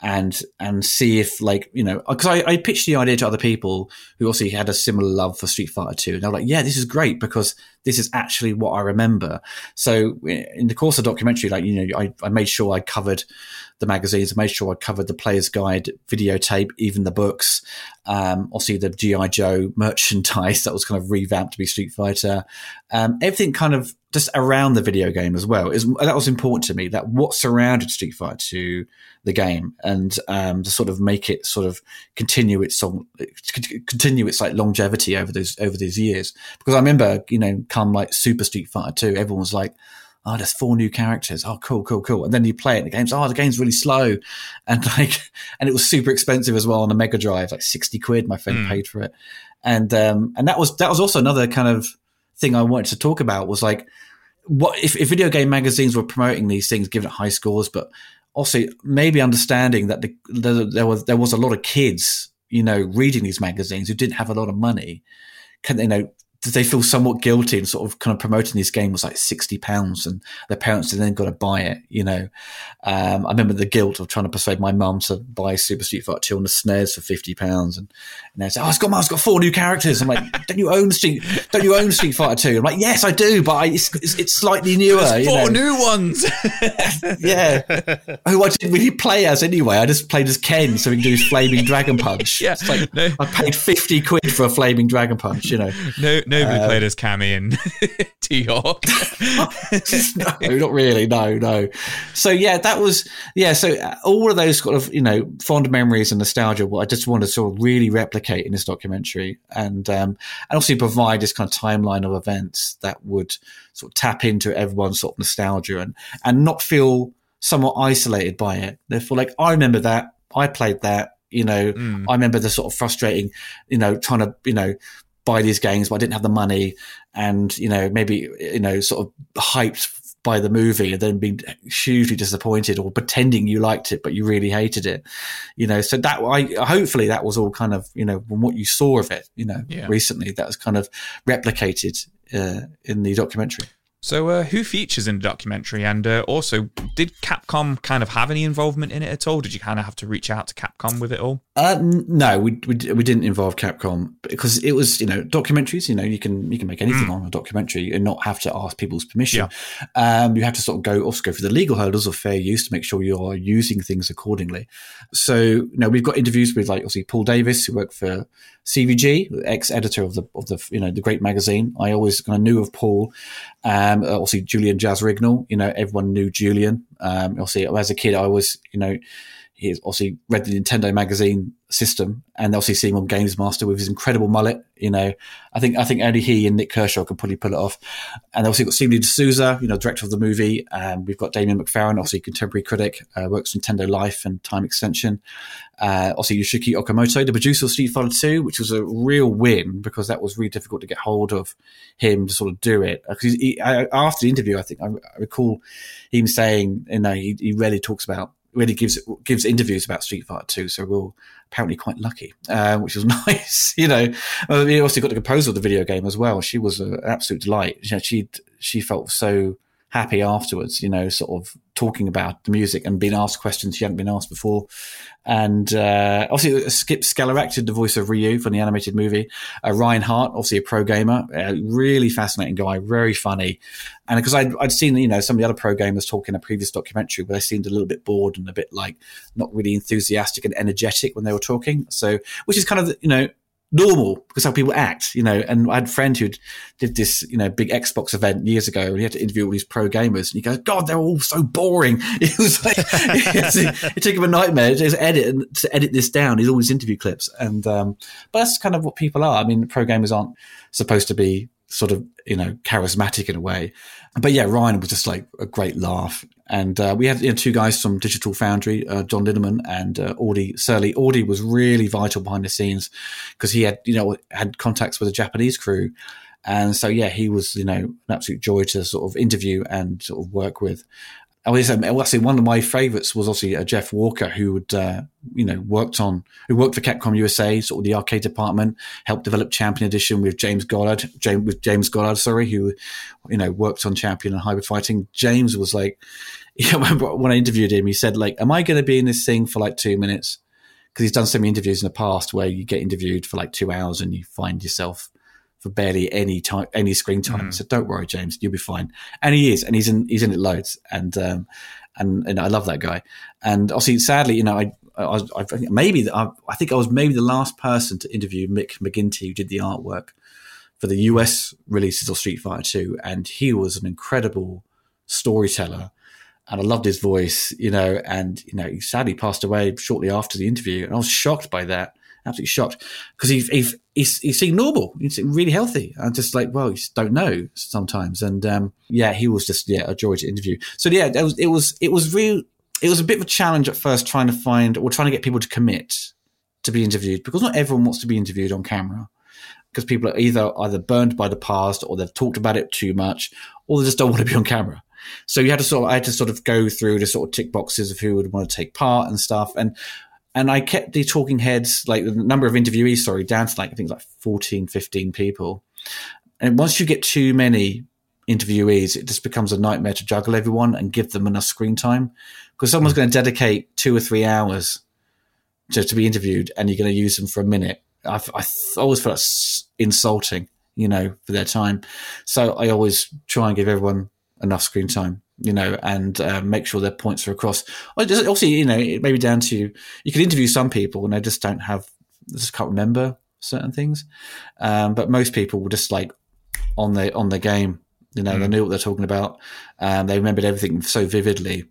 and and see if like you know because I, I, pitched the idea to other people who also had a similar love for Street Fighter 2 and they were like yeah this is great because this is actually what I remember. So in the course of documentary like you know I, I made sure I covered the magazines made sure I covered the player's guide videotape even the books. Um, obviously the GI Joe merchandise that was kind of revamped to be Street Fighter. Um, everything kind of just around the video game as well is that was important to me that what surrounded Street Fighter 2 the game and um, to sort of make it sort of continue its song, continue its like longevity over those over these years. Because I remember you know come like Super Street Fighter 2 everyone was like oh, there's four new characters. Oh, cool, cool, cool. And then you play it and the game's, oh, the game's really slow. And like, and it was super expensive as well on the Mega Drive, like 60 quid. My friend mm. paid for it. And, um, and that was, that was also another kind of thing I wanted to talk about was like, what if, if video game magazines were promoting these things, giving it high scores, but also maybe understanding that the, the, there was there was a lot of kids, you know, reading these magazines who didn't have a lot of money. Can they you know did they feel somewhat guilty and sort of kind of promoting this game was like 60 pounds and their parents then got to buy it, you know. Um, I remember the guilt of trying to persuade my mum to buy Super Street Fighter 2 on the SNES for 50 pounds. And, and they say, Oh, it's got, it's got four new characters. I'm like, don't you own Street, don't you own Street Fighter 2? I'm like, yes, I do, but I, it's, it's, it's, slightly newer. There's four know. new ones. yeah. Who I didn't really play as anyway. I just played as Ken so we can do his Flaming Dragon Punch. yeah. It's like, no. I paid 50 quid for a Flaming Dragon Punch, you know. No, nobody uh, played as Cammy in T Hawk. no, not really. No, no. So yeah, that was yeah. So uh, all of those sort of you know fond memories and nostalgia. What I just wanted to sort of really replicate in this documentary, and um, and also provide this kind of timeline of events that would sort of tap into everyone's sort of nostalgia and and not feel somewhat isolated by it. Therefore, like I remember that I played that. You know, mm. I remember the sort of frustrating, you know, trying to, you know, buy these games, but I didn't have the money, and you know maybe you know sort of hyped by the movie and then being hugely disappointed or pretending you liked it but you really hated it you know. So that i hopefully that was all kind of you know from what you saw of it you know Yeah. recently that was kind of replicated uh, in the documentary So, uh, who features in the documentary? And uh, also, did Capcom kind of have any involvement in it at all? Did you kind of have to reach out to Capcom with it all? Uh, no, we, we we didn't involve Capcom because it was you know documentaries. You know you can you can make anything on a documentary and not have to ask people's permission. Um, you have to sort of go also go through the legal hurdles of fair use to make sure you are using things accordingly. So you know we've got interviews with like obviously Paul Davis who worked for CVG, ex editor of the of the you know the great magazine. I always kind of knew of Paul. Um, obviously Julian Jazz Rignall. You know everyone knew Julian. Um, obviously as a kid I was you know he's obviously read the Nintendo magazine system and obviously seeing on Games Master with his incredible mullet. You know, I think I think only he and Nik Kershaw could probably pull it off. And obviously got Stephen de Souza, you know, director of the movie. Um, we've got Damien McFerran, obviously contemporary critic, uh, works for Nintendo Life and Time Extension. Uh, also Yoshiki Okamoto, the producer of Street Fighter 2, which was a real win because that was really difficult to get hold of him to sort of do it. Because he, after the interview, I think I, I recall him saying, you know, he, he really talks about really gives gives interviews about Street Fighter 2. So we're apparently quite lucky, uh, which was nice. you know, uh, we also got the composer of the video game as well. She was an absolute delight. She she felt so happy afterwards. You know, sort of talking about the music and being asked questions she hadn't been asked before. And uh, obviously, Skip Stellrecht the voice of Ryu from the animated movie. Uh, Ryan Hart, obviously a pro gamer, uh, really fascinating guy, very funny. And because I'd, I'd seen, you know, some of the other pro gamers talk in a previous documentary but they seemed a little bit bored and a bit like not really enthusiastic and energetic when they were talking. So, which is kind of, you know, normal because how people act, you know. And I had a friend who did this, you know, big Xbox event years ago, and he had to interview all these pro gamers, and he goes, "God, they're all so boring." It was like it took him a nightmare to edit to edit this down. He's all these interview clips, and um, but that's kind of what people are. I mean, pro gamers aren't supposed to be sort of you know charismatic in a way, but yeah, Ryan was just like a great laugh. And uh, we had you know, two guys from Digital Foundry, uh, John Linneman and uh, Audi Sorlie. Audi was really vital behind the scenes because he had, you know, had contacts with a Japanese crew. And so, yeah, he was, you know, an absolute joy to sort of interview and sort of work with. I was actually one of my favourites was obviously uh, Jeff Walker, who would uh, you know worked on who worked for Capcom USA, sort of the arcade department, helped develop Champion Edition with James Goddard, James with James Goddard, sorry, who you know worked on Champion and Hyper Fighting. James was like, know, when I interviewed him, he said like, "Am I going to be in this thing for like two minutes?" Because he's done so many interviews in the past where you get interviewed for like two hours and you find yourself for barely any time, any screen time. So don't worry, James, you'll be fine. And he is, and he's in, he's in it loads. And, um, and, and I love that guy. And obviously, sadly, you know, I, I, I think maybe, I, I think I was maybe the last person to interview Mick McGinty, who did the artwork for the US releases of Street Fighter 2. And he was an incredible storyteller. And I loved his voice, you know, and, you know, he sadly passed away shortly after the interview. And I was shocked by that absolutely shocked because he, he, he, he seemed normal. He seemed really healthy. I'm just like, well, you just don't know sometimes. And, um, yeah, he was just, yeah, a joy to interview. So yeah, it was, it was, it was real. It was a bit of a challenge at first trying to find or trying to get people to commit to be interviewed because not everyone wants to be interviewed on camera because people are either, either burned by the past or they've talked about it too much or they just don't want to be on camera. So you had to sort of, I had to sort of go through the sort of tick boxes of who would want to take part and stuff. And, and I kept the talking heads, like the number of interviewees, sorry, down to like, I think like 14, 15 people. And once you get too many interviewees, it just becomes a nightmare to juggle everyone and give them enough screen time because someone's going to dedicate two or three hours to, to be interviewed and you're going to use them for a minute. I've, I always felt it's insulting, you know, for their time. So I always try and give everyone enough screen time, you know, and uh, make sure their points are across. Just- Also, you know, it may be down to you can interview some people and they just don't have, they just can't remember certain things. Um, but most people were just like on the on the game. You know, they knew what they're talking about. Um, they remembered everything so vividly,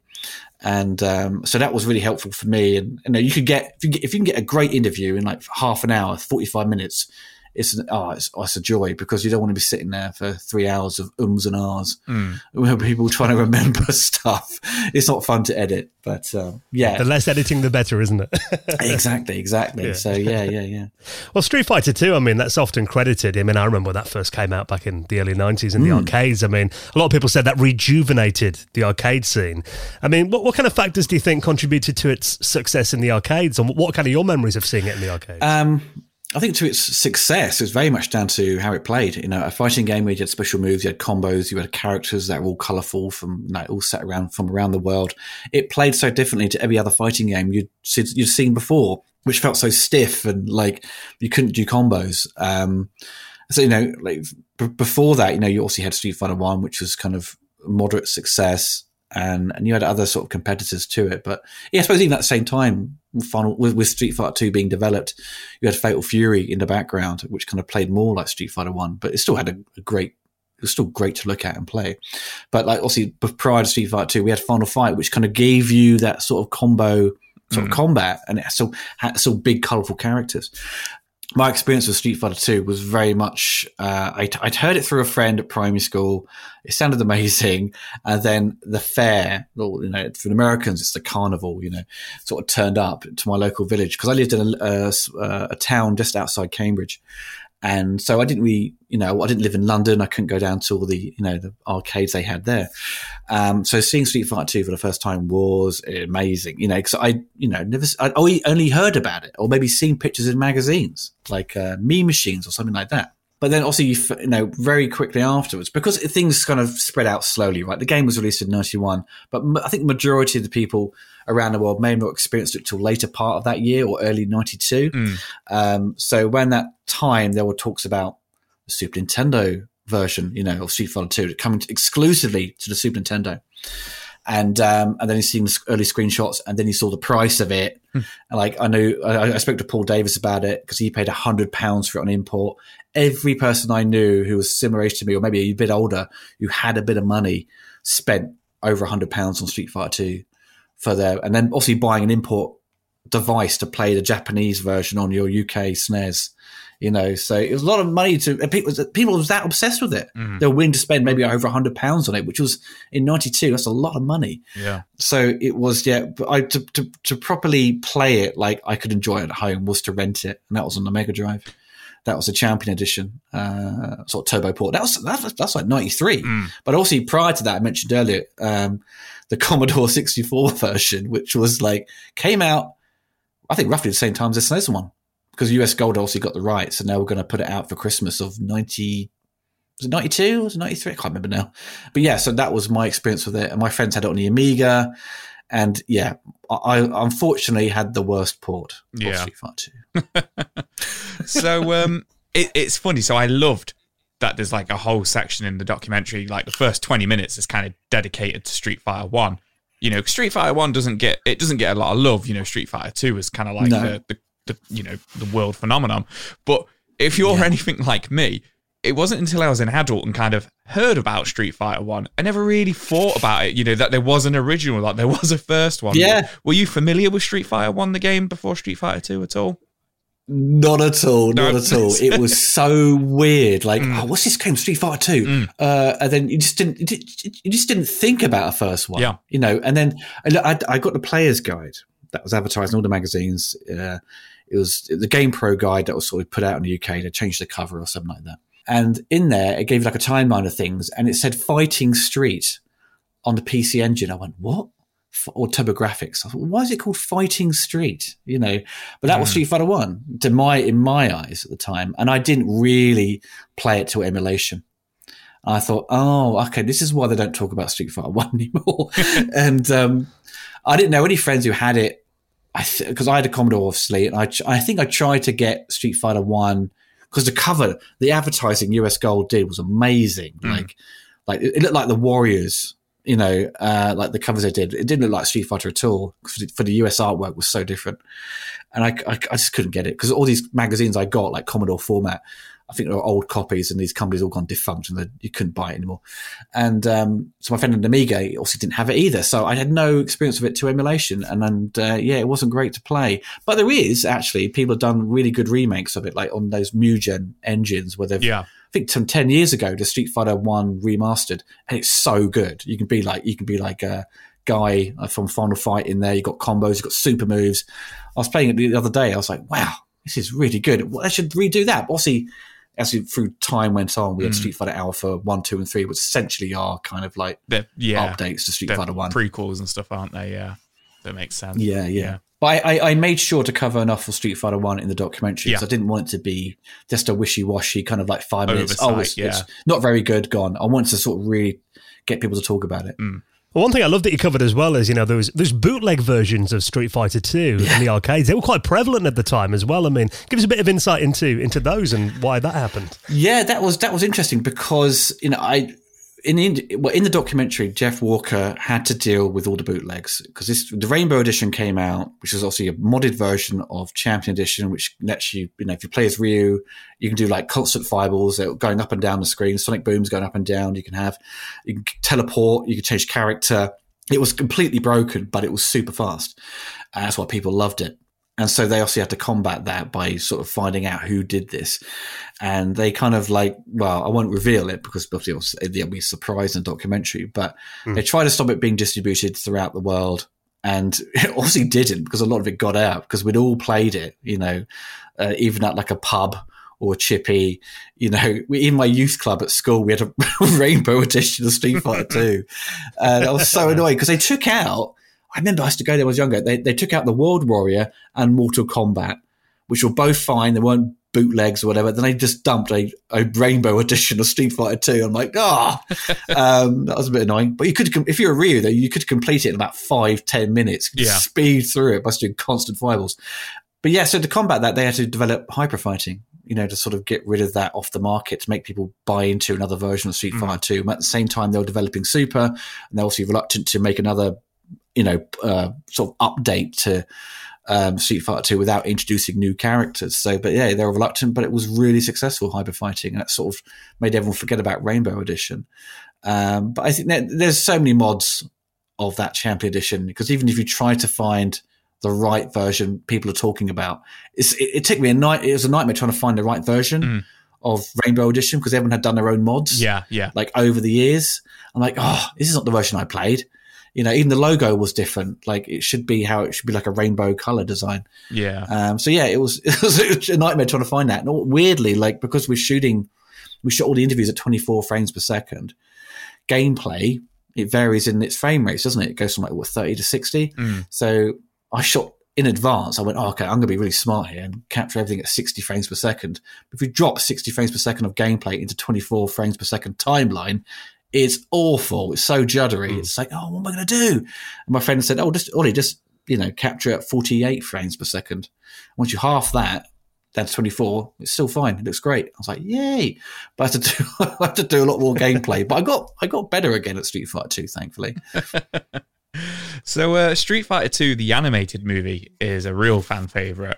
and um, so that was really helpful for me. And you know, you could get if you, get if you can get a great interview in like half an hour, forty five minutes, it's an, oh, it's, oh, it's a joy because you don't want to be sitting there for three hours of ums and ahs Mm. where people trying to remember stuff. It's not fun to edit, but um, yeah, The less editing, the better, isn't it? exactly, exactly. So yeah, yeah, yeah. Well, Street Fighter 2, I mean, that's often credited. I mean, I remember when that first came out back in the early 90s in the arcades. I mean, a lot of people said that rejuvenated the arcade scene. I mean, what, what kind of factors do you think contributed to its success in the arcades? And what kind of your memories of seeing it in the arcades? Um, I think to its success, it was very much down to how it played. You know, a fighting game where you had special moves, you had combos, you had characters that were all colourful from know, all set around from around the world. It played so differently to every other fighting game you'd you'd seen before, which felt so stiff and like you couldn't do combos. Um, so you know, like b- before that, you know, you also had Street Fighter One, which was kind of moderate success, and and you had other sort of competitors to it. But yeah, I suppose even at the same time, final with, with Street Fighter Two being developed, you had Fatal Fury in the background, which kind of played more like Street Fighter One, but it still had a, a great. It was still great to look at and play, but like obviously prior to Street Fighter Two, we had Final Fight, which kind of gave you that sort of combo sort of mm. combat, and it had still big, colourful characters my experience with Street Fighter 2 was very much, uh, I'd, I'd heard it through a friend at primary school. It sounded amazing. And then the fair, well, you know, for Americans, it's the carnival, you know, sort of turned up to my local village because I lived in a, a, a town just outside Cambridge. And so I didn't really, you know, I didn't live in London. I couldn't go down to all the, you know, the arcades they had there. Um, so seeing Street Fighter 2 for the first time was amazing, you know, because I, you know, never, I only heard about it or maybe seen pictures in magazines like uh, Mean Machines or something like that. But then also, you, you know, very quickly afterwards, because things kind of spread out slowly, right? The game was released in 91, but I think majority of the people around the world may not experienced it till later part of that year or early 92. Mm. Um, so when that time, there were talks about the Super Nintendo version, you know, of Street Fighter 2 coming exclusively to the Super Nintendo. And um, and then he seen early screenshots, and then he saw the price of it. And like I knew, I, I spoke to Paul Davis about it because he paid a hundred pounds for it on import. Every person I knew who was similar age to me, or maybe a bit older, who had a bit of money, spent over a hundred pounds on Street Fighter Two for their, and then obviously buying an import device to play the Japanese version on your UK SNES. You know, so it was a lot of money to and people. People was that obsessed with it. They were willing to spend maybe over a hundred pounds on it, which was in '92. That's a lot of money. Yeah. So it was, yeah. I to, to to properly play it like I could enjoy it at home was to rent it, and that was on the Mega Drive. That was a Champion Edition, uh, sort of turbo port. That was that's, that's like '93. But also prior to that, I mentioned earlier um, the Commodore 64 version, which was like came out, I think roughly the same time as the SNES one, because US Gold obviously got the rights, and now we're going to put it out for Christmas of '90 was it 92 was it 93 i can't remember now but yeah so that was my experience with it and my friends had it on the amiga and yeah i, I unfortunately had the worst port Yeah. Street Fighter 2 so um, it, it's funny. So I loved that there's like a whole section in the documentary, like the first 20 minutes is kind of dedicated to Street Fighter One. You know, Street Fighter One doesn't get it doesn't get a lot of love. You know, Street Fighter Two is kind of like No. the, the the you know the world phenomenon. But if you're anything like me, it wasn't until I was an adult and kind of heard about Street Fighter One, I never really thought about it. You know that there was an original, like there was a first one. Yeah. Were you familiar with Street Fighter One, the game, before Street Fighter Two at all? Not at all, not No. at all. It was so weird. Like, oh, what's this game? Street Fighter Two, uh, and then you just didn't, you just didn't think about a first one, Yeah. You know, and then I, I, got the player's guide that was advertised in all the magazines. Uh, it was the Game Pro guide that was sort of put out in the UK. They changed the cover or something like that, and in there it gave like a timeline of things, and it said Fighting Street on the PC Engine. I went, what? Or TurboGrafx. I thought, why is it called Fighting Street? You know, but that was Street Fighter One to my in my eyes at the time, and I didn't really play it to emulation. I thought, oh, okay, this is why they don't talk about Street Fighter One anymore. and um, I didn't know any friends who had it. I because I had a Commodore obviously, and I ch- I think I tried to get Street Fighter One because the cover, the advertising US Gold did was amazing. Like, like it, it looked like the Warriors. You know, uh, like the covers they did, it didn't look like Street Fighter at all. For the US artwork was so different, and I, I, I just couldn't get it because all these magazines I got like Commodore format. I think they were old copies, and these companies all gone defunct, and you couldn't buy it anymore. And um, so my friend in Amiga obviously didn't have it either, so I had no experience of it to emulation, and and uh, yeah, it wasn't great to play. But there is actually people have done really good remakes of it, like on those Mugen engines where they've Yeah. I think some ten years ago, the Street Fighter One remastered, and it's so good. You can be like you can be like a guy uh, from Final Fight in there. You got combos, you got super moves. I was playing it the other day. I was like, wow, this is really good. Well, I should redo that. But obviously, as we, through time went on, we had mm. Street Fighter Alpha One, Two, and Three, which essentially are kind of like They're, yeah. updates to Street Fighter One. prequels and stuff, aren't they? Yeah. That makes sense. Yeah, yeah. Yeah. But I, I, I made sure to cover enough for Street Fighter One in the documentary because Yeah. I didn't want it to be just a wishy washy kind of like five minutes. oh, it's, yeah. it's not very good. Gone. I wanted to sort of really get people to talk about it. Mm. Well, one thing I love that you covered as well is you know there was there's bootleg versions of Street Fighter Two in the arcades. They were quite prevalent at the time as well. I mean, give us a bit of insight into into those and why that happened. Yeah, that was that was interesting because you know I in the well, in the documentary Jeff Walker had to deal with all the bootlegs because this the Rainbow Edition came out, which is obviously a modded version of Champion Edition, which lets you you know if you play as Ryu, you can do like constant fireballs going up and down the screen, sonic booms going up and down. You can have you can teleport, you can change character. It was completely broken, but it was super fast. And that's why people loved it. And so they also had to combat that by sort of finding out who did this. And they kind of like, well, I won't reveal it because obviously it'll, be a surprise in the documentary, but they tried to stop it being distributed throughout the world. And it obviously didn't because a lot of it got out because we'd all played it, you know, uh, even at like a pub or chippy, you know, we, in my youth club at school, we had a rainbow edition of Street Fighter 2. And I was so annoyed because they took out, I remember I used to go there when I was younger. They, they took out the World Warrior and Mortal Kombat, which were both fine. They weren't bootlegs or whatever. Then they just dumped a, a rainbow edition of Street Fighter 2. I'm like, ah, um, that was a bit annoying. But you could, if you're a Ryu though, you could complete it in about five, ten minutes. Yeah. Speed through it by doing constant fireballs. But yeah, so to combat that, they had to develop hyper fighting, you know, to sort of get rid of that off the market to make people buy into another version of Street Fighter 2. And at the same time, they were developing Super, and they're also reluctant to make another, you know, uh, sort of update to um, Street Fighter 2 without introducing new characters. So, but yeah, they were reluctant, but it was really successful hyper fighting, and that sort of made everyone forget about Rainbow Edition. Um, but I think there's so many mods of that Champion Edition because even if you try to find the right version people are talking about, it's, it, it took me a night. It was a nightmare trying to find the right version Mm. of Rainbow Edition because everyone had done their own mods Yeah. Yeah. like over the years. I'm like, oh, this is not the version I played. You know, even the logo was different. Like it should be how it should be like a rainbow color design. Yeah. Um, so yeah, it was, it was a nightmare trying to find that. And weirdly, like because we're shooting, we shot all the interviews at 24 frames per second. Gameplay it varies in its frame rates, doesn't it? It goes from like what 30 to 60. Mm. So I shot in advance. I went, oh, okay, I'm going to be really smart here and capture everything at 60 frames per second. If we drop 60 frames per second of gameplay into 24 frames per second timeline, it's awful. It's so juddery. It's like, oh, what am I going to do? And my friend said, oh, just Ollie, just you know, capture at 48 frames per second. Once you half that, that's 24. It's still fine. It looks great. I was like, yay! But I had to do, I had to do a lot more gameplay. But I got, I got better again at Street Fighter 2, thankfully. So, uh, Street Fighter 2, the animated movie, is a real fan favorite.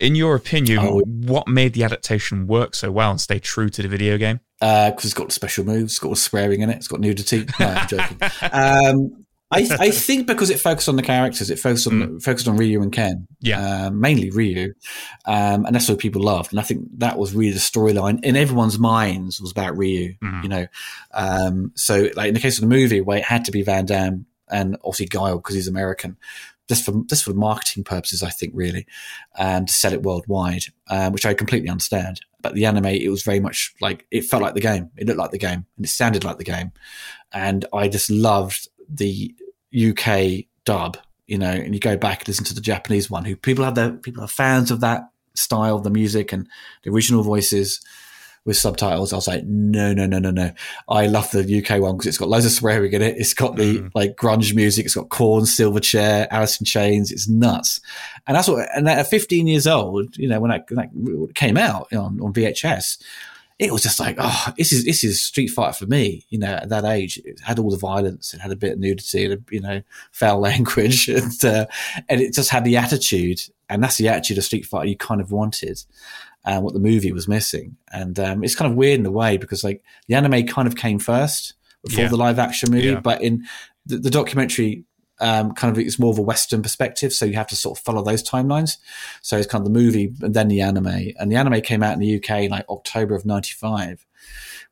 In your opinion, Oh. what made the adaptation work so well and stay true to the video game? because it's got special moves, it's got swearing in it, it's got nudity. No, I'm joking. um, I, I think because it focused on the characters, it focused on focused on Ryu and Ken, Yeah. um, mainly Ryu, um, and that's what people loved. And I think that was really the storyline in everyone's minds was about Ryu. You know, um, so like in the case of the movie where it had to be Van Damme and obviously Guile because he's American. Just for just for marketing purposes, I think really, and to sell it worldwide, um, which I completely understand. But the anime, it was very much like it felt like the game. It looked like the game, and it sounded like the game. And I just loved the UK dub, you know. And you go back and listen to the Japanese one, who people have their people are fans of that style of the music and the original voices with subtitles. I was like, no, no, no, no, no. I love the UK one because it's got loads of swearing in it. It's got the like grunge music. It's got Korn, Silverchair, Alice in Chains. It's nuts. And that's what, and at 15 years old, you know, when that, when that came out on, on VHS, it was just like, oh, this is this is Street Fighter for me. You know, at that age, it had all the violence, it had a bit of nudity, and you know, foul language, and uh, and it just had the attitude, and that's the attitude of Street Fighter you kind of wanted, uh, what the movie was missing. And um, it's kind of weird in a way because like the anime kind of came first before Yeah. the live action movie, Yeah. but in the, the documentary. Um, kind of it's more of a Western perspective, so you have to sort of follow those timelines. So it's kind of the movie and then the anime, and the anime came out in the UK in like October of '95,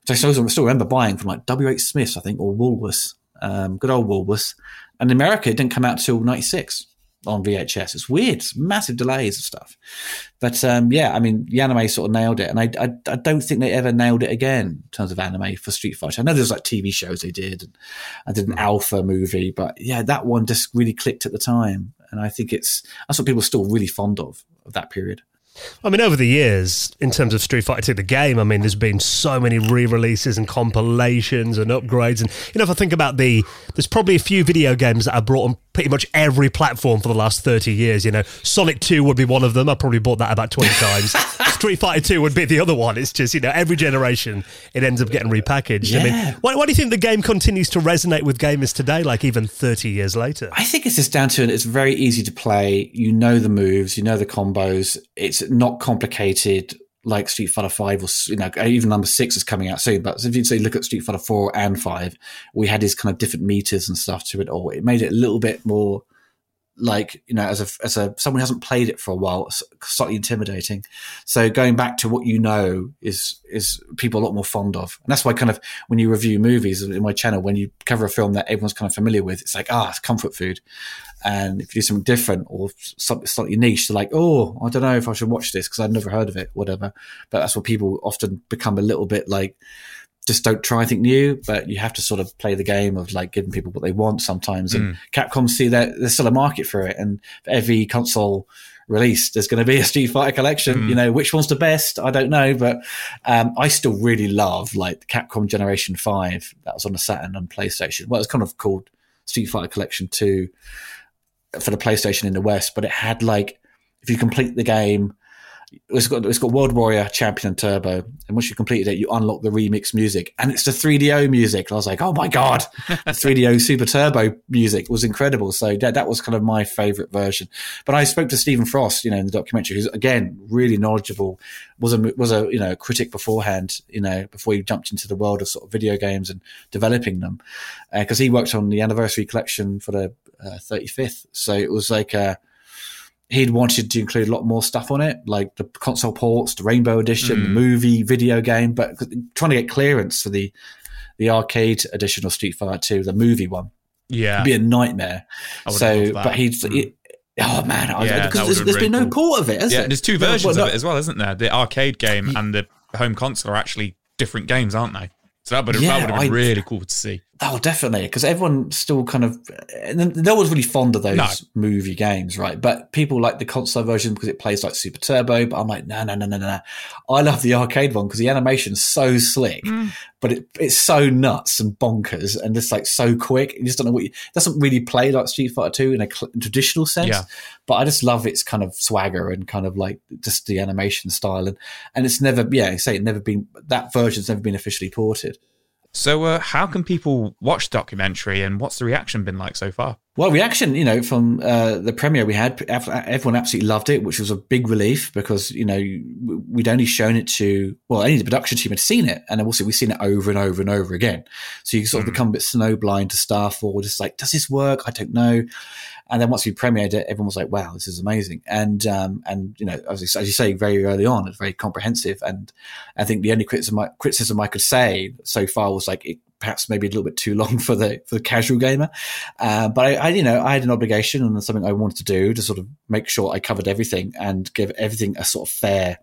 which I still, still remember buying from like W. H. Smiths, I think, or Woolworths, um, good old Woolworths. And in America, it didn't come out till '96 on VHS. It's weird, it's massive delays and stuff. But um, yeah, I mean, the anime sort of nailed it, and I, I I don't think they ever nailed it again in terms of anime for Street Fighter. I know there's like TV shows they did, and I did an Alpha movie, but yeah, that one just really clicked at the time, and I think it's that's what people are still really fond of of that period. I mean, over the years, in terms of Street Fighter 2, the game, I mean, there's been so many re-releases and compilations and upgrades. And, you know, if I think about the, there's probably a few video games that I brought on pretty much every platform for the last 30 years. You know, Sonic 2 would be one of them. I probably bought that about 20 times. Street Fighter 2 would be the other one. It's just, you know, every generation, it ends up getting repackaged. I Yeah. mean, why, why do you think the game continues to resonate with gamers today, like even 30 years later? I think it's just down to. It's very easy to play. You know the moves, you know the combos. It's not complicated like Street Fighter Five or you know even number six is coming out soon. But if you say look at Street Fighter Four and Five, we had these kind of different meters and stuff to it all. It made it a little bit more like you know as a as a someone who hasn't played it for a while slightly intimidating so going back to what you know is is people a lot more fond of and that's why kind of when you review movies in my channel when you cover a film that everyone's kind of familiar with it's like ah it's comfort food and if you do something different or something slightly niche they're like oh i don't know if i should watch this because i've never heard of it whatever but that's what people often become a little bit like just don't try anything new, but you have to sort of play the game of like giving people what they want sometimes. And Capcom see that there's still a market for it. And for every console release, there's going to be a Street Fighter collection. You know, which one's the best? I don't know, but um, I still really love like Capcom Generation 5 that was on the Saturn and PlayStation. Well, it's kind of called Street Fighter Collection 2 for the PlayStation in the West, but it had like, if you complete the game, it's got it's got World Warrior, Champion, and Turbo. And once you completed it, you unlock the remix music, and it's the 3DO music. And I was like, oh my god, the 3DO Super Turbo music was incredible. So that that was kind of my favorite version. But I spoke to Stephen Frost, you know, in the documentary, who's again really knowledgeable. Was a was a you know critic beforehand, you know, before he jumped into the world of sort of video games and developing them, uh, because he worked on the anniversary collection for the uh, 35th. So it was like. Uh, he'd wanted to include a lot more stuff on it, like the console ports, the Rainbow Edition, the movie, video game, but trying to get clearance for the the arcade edition of Street Fighter Two, the movie one, Yeah. It'd be a nightmare. So, but he's. Mm. It, Oh man, Yeah, because there's, there's been been no cool. port of it, yeah, it? there's two No, versions well, of it as well, isn't there? The arcade game and the home console are actually different games, aren't they? So that would have, Yeah, that would have been I- really cool to see. Oh, definitely, because everyone still kind of no one's really fond of those No. movie games, right? But people like the console version because it plays like Super Turbo. But I'm like, no, no, no, no, no. I love the arcade one because the animation's so slick, Mm. but it, it's so nuts and bonkers and just like so quick. You just don't know what you, it doesn't really play like Street Fighter Two in a cl- traditional sense. Yeah. But I just love its kind of swagger and kind of like just the animation style and and it's never, yeah, I say it never been that version's never been officially ported. So, uh, how can people watch the documentary and what's the reaction been like so far? Well, reaction, you know, from uh, the premiere we had, everyone absolutely loved it, which was a big relief because, you know, we'd only shown it to, well, only the production team had seen it. And also we've seen it over and over and over again. So you sort of become a bit snowblind to stuff or just like, does this work? I don't know. And then once we premiered it, everyone was like, wow, this is amazing. And, um, and, you know, as, as you say, very early on, it's very comprehensive. And I think the only criticism I, criticism I could say so far was like, it, perhaps maybe a little bit too long for the, for the casual gamer. Uh, but I, I, you know, I had an obligation and something I wanted to do to sort of make sure I covered everything and give everything a sort of fair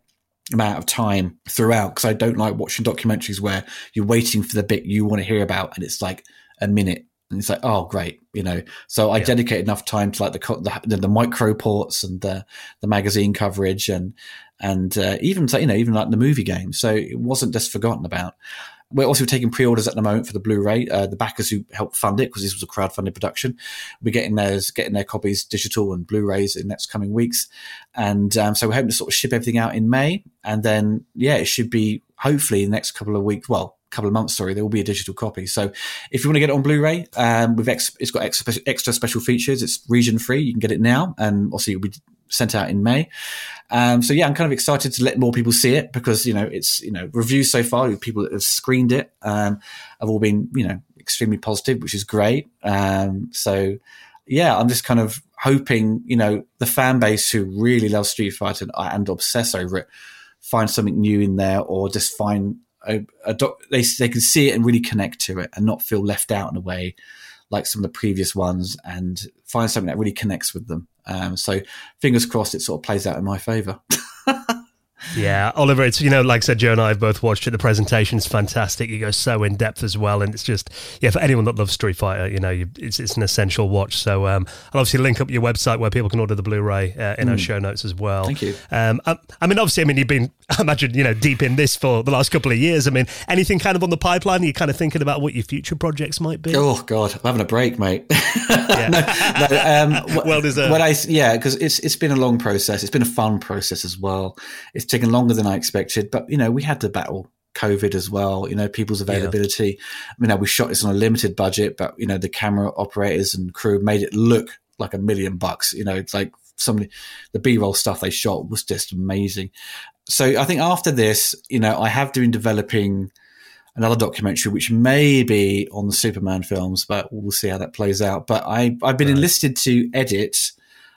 amount of time throughout because I don't like watching documentaries where you're waiting for the bit you want to hear about and it's like a minute and it's like oh great you know? So I dedicated enough time to like the the, the, the micro ports and the the magazine coverage and and uh, even so, you know even like the movie game so it wasn't just forgotten about we're also taking pre-orders at the moment for the Blu-ray. Uh, the backers who helped fund it because this was a crowdfunded production, we're getting theirs, getting their copies digital and Blu-rays in next coming weeks, and um, so we're hoping to sort of ship everything out in May, and then yeah, it should be hopefully the next couple of weeks. Well, couple of months, sorry, there will be a digital copy. So if you want to get it on Blu-ray, um, with ex- it's got extra, extra special features. It's region free. You can get it now, and obviously it'll be sent out in May. Um, so yeah, I'm kind of excited to let more people see it because you know it's you know reviews so far, people that have screened it um, have all been you know extremely positive, which is great. Um, so yeah, I'm just kind of hoping you know the fan base who really love Street Fighter and, and obsess over it find something new in there, or just find a, a doc, they they can see it and really connect to it and not feel left out in a way like some of the previous ones and find something that really connects with them. Um, so fingers crossed it sort of plays out in my favour. Yeah, Oliver, it's, you know, like I said, Joe and I have both watched it. The presentation's fantastic. You go so in depth as well. And it's just, yeah, for anyone that loves Street Fighter, you know, you, it's, it's an essential watch. So um, I'll obviously link up your website where people can order the Blu ray uh, in mm. our show notes as well. Thank you. Um, I, I, mean, obviously, I mean, you've been, I imagine, you know, deep in this for the last couple of years. I mean, anything kind of on the pipeline? Are you kind of thinking about what your future projects might be? Oh, God, I'm having a break, mate. no, no, um, well deserved. What I, yeah, because it's, it's been a long process. It's been a fun process as well. It's taken longer than I expected, but you know, we had to battle COVID as well. You know, people's availability. Yeah. I mean, we shot this on a limited budget, but you know, the camera operators and crew made it look like a million bucks. You know, it's like some the B-roll stuff they shot was just amazing. So I think after this, you know, I have been developing another documentary, which may be on the Superman films, but we'll see how that plays out. But I, I've been right. enlisted to edit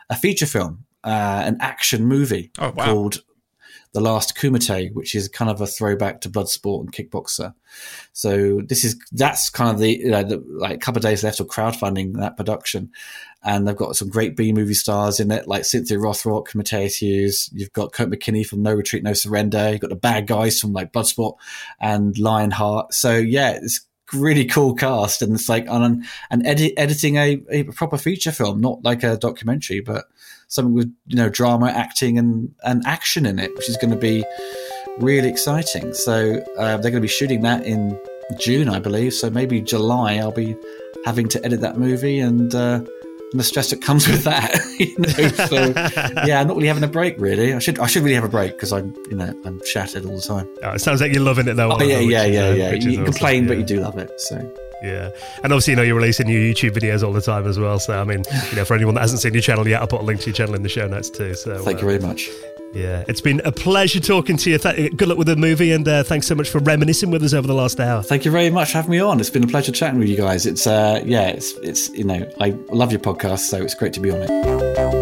a feature film, uh, an action movie oh, wow. called the Last Kumite, which is kind of a throwback to Bloodsport and Kickboxer. So this is that's kind of the, you know, the like a couple of days left of crowdfunding that production, and they've got some great B movie stars in it like Cynthia Rothrock, Matthias Hues. You've got Kurt McKinney from No Retreat, No Surrender. You've got the bad guys from like Bloodsport and Lionheart. So yeah, it's really cool cast, and it's like on and edit, editing a, a proper feature film, not like a documentary, but something with you know drama, acting, and and action in it, which is going to be really exciting. So uh, they're going to be shooting that in June, I believe. So maybe July, I'll be having to edit that movie and. Uh, and the stress that comes with that, you know. So yeah, I'm not really having a break. Really, I should I should really have a break because I'm you know I'm shattered all the time. Oh, it sounds like you're loving it though. Oh, yeah, yeah, yeah, uh, yeah. You complain, but you do love it. So yeah, and obviously, you know, you're releasing new YouTube videos all the time as well. So, I mean, you know, for anyone that hasn't seen your channel yet, I'll put a link to your channel in the show notes too. So, thank uh, you very much. Yeah, it's been a pleasure talking to you. Th- good luck with the movie, and uh, thanks so much for reminiscing with us over the last hour. Thank you very much for having me on. It's been a pleasure chatting with you guys. It's uh, yeah, it's it's you know, I love your podcast, so it's great to be on it.